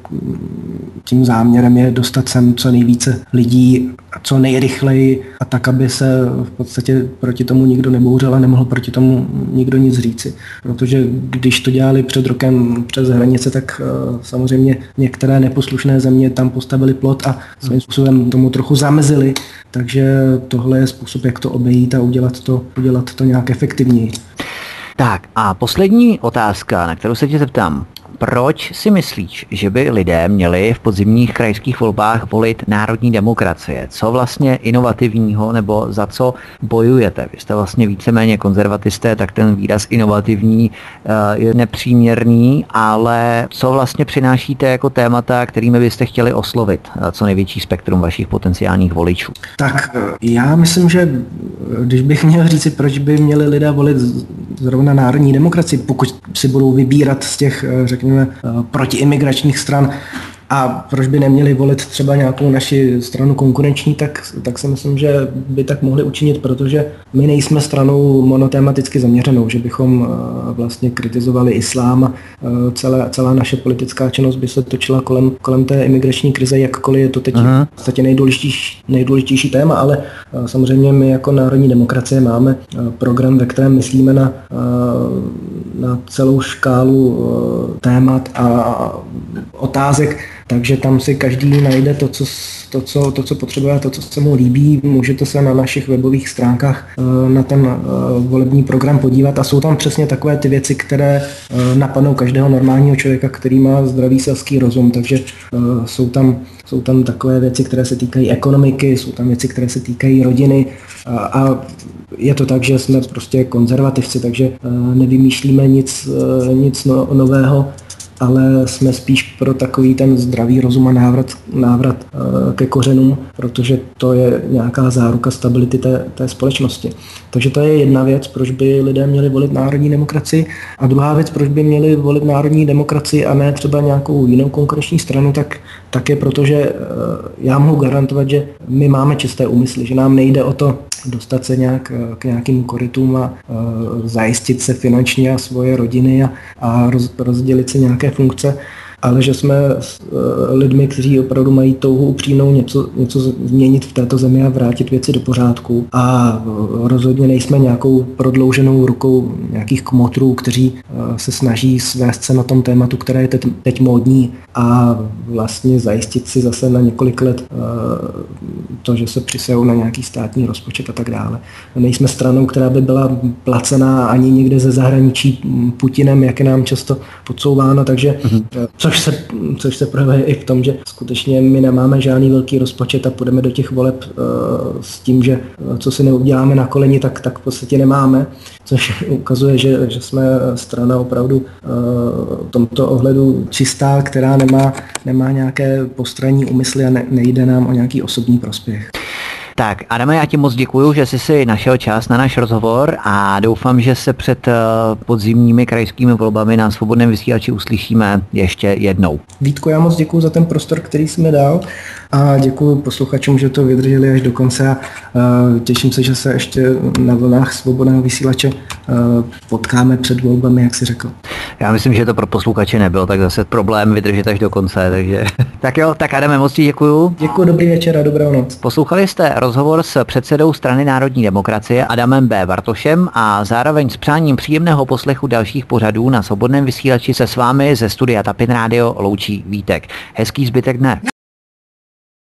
tím záměrem je dostat sem co nejvíce lidí a co nejrychleji a tak, aby se v podstatě proti tomu nikdo nebouřil a nemohl proti tomu nikdo nic říci. Protože když to dělali před rokem přes hranice, tak uh, samozřejmě některé neposlušné země tam postavili plot a svým způsobem tomu trochu zamezili, takže tohle je způsob, jak to obejít a udělat to, udělat to nějak efektivněji. Tak a poslední otázka, na kterou se tě zeptám. Proč si myslíš, že by lidé měli v podzimních krajských volbách volit národní demokracie? Co vlastně inovativního nebo za co bojujete? Vy jste vlastně víceméně konzervatisté, tak ten výraz inovativní eh, je nepříměrný, ale co vlastně přinášíte jako témata, kterými byste chtěli oslovit eh, co největší spektrum vašich potenciálních voličů? Tak eh, já myslím, že když bych měl říci, proč by měli lidé volit zrovna národní demokracii, pokud si budou vybírat z těch, řekněme, řekněme, eh, protiimigračních stran a proč by neměli volit třeba nějakou naši stranu konkurenční, tak, tak si myslím, že by tak mohli učinit, protože my nejsme stranou monotematicky zaměřenou, že bychom eh, vlastně kritizovali islám a eh, celá, celá naše politická činnost by se točila kolem, kolem té imigrační krize, jakkoliv je to teď Aha. v podstatě nejdůležitější, nejdůležitější téma, ale samozřejmě my jako národní demokracie máme program, ve kterém myslíme na, na celou škálu témat a otázek, takže tam si každý najde to, co, to, co, to, co potřebuje, to, co se mu líbí. Můžete se na našich webových stránkách eh, na ten eh, volební program podívat a jsou tam přesně takové ty věci, které eh, napadnou každého normálního člověka, který má zdravý selský rozum. Takže jsou tam, jsou tam takové věci, které se týkají ekonomiky, jsou tam věci, které se týkají rodiny a je to tak, že jsme prostě konzervativci, takže nevymýšlíme nic, nic no, nového ale jsme spíš pro takový ten zdravý rozum a návrat, návrat eh, ke kořenům, protože to je nějaká záruka stability té, té společnosti. Takže to je jedna věc, proč by lidé měli volit národní demokracii. A druhá věc, proč by měli volit národní demokracii a ne třeba nějakou jinou konkurenční stranu, tak, tak je proto, že eh, já mohu garantovat, že my máme čisté úmysly, že nám nejde o to dostat se nějak eh, k nějakým korytům a zajistit se finančně a svoje rodiny a, a roz, rozdělit se nějaké funkce, ale že jsme s lidmi, kteří opravdu mají touhu upřímnou něco, něco změnit v této zemi a vrátit věci do pořádku. A rozhodně nejsme nějakou prodlouženou rukou nějakých kmotrů, kteří se snaží svést se na tom tématu, které je teď, teď módní a vlastně zajistit si zase na několik let to, že se přisejou na nějaký státní rozpočet a tak dále. Nejsme stranou, která by byla placená ani někde ze zahraničí Putinem, jak je nám často podsouváno, takže mm-hmm. což, se, což se projevuje i v tom, že skutečně my nemáme žádný velký rozpočet a půjdeme do těch voleb uh, s tím, že uh, co si neuděláme na koleni, tak, tak v podstatě nemáme, což (laughs) ukazuje, že, že jsme strana opravdu v tomto ohledu čistá, která nemá, nemá nějaké postranní úmysly a ne, nejde nám o nějaký osobní prospěch. Tak, Adame, já ti moc děkuji, že jsi si našel čas na náš rozhovor a doufám, že se před eh, podzimními krajskými volbami na svobodném vysílači uslyšíme ještě jednou. Vítko, já moc děkuji za ten prostor, který jsi mi dal a děkuji posluchačům, že to vydrželi až do konce a uh, těším se, že se ještě na vlnách svobodného vysílače uh, potkáme před volbami, jak si řekl. Já myslím, že to pro posluchače nebylo tak zase problém vydržet až do konce, takže (laughs) tak jo, tak Adame, moc ti děkuju. Děkuji, dobrý večer a dobrou noc. Poslouchali jste rozhovor s předsedou strany národní demokracie Adamem B. Bartošem a zároveň s přáním příjemného poslechu dalších pořadů na svobodném vysílači se s vámi ze studia Tapin Radio loučí Vítek. Hezký zbytek dne.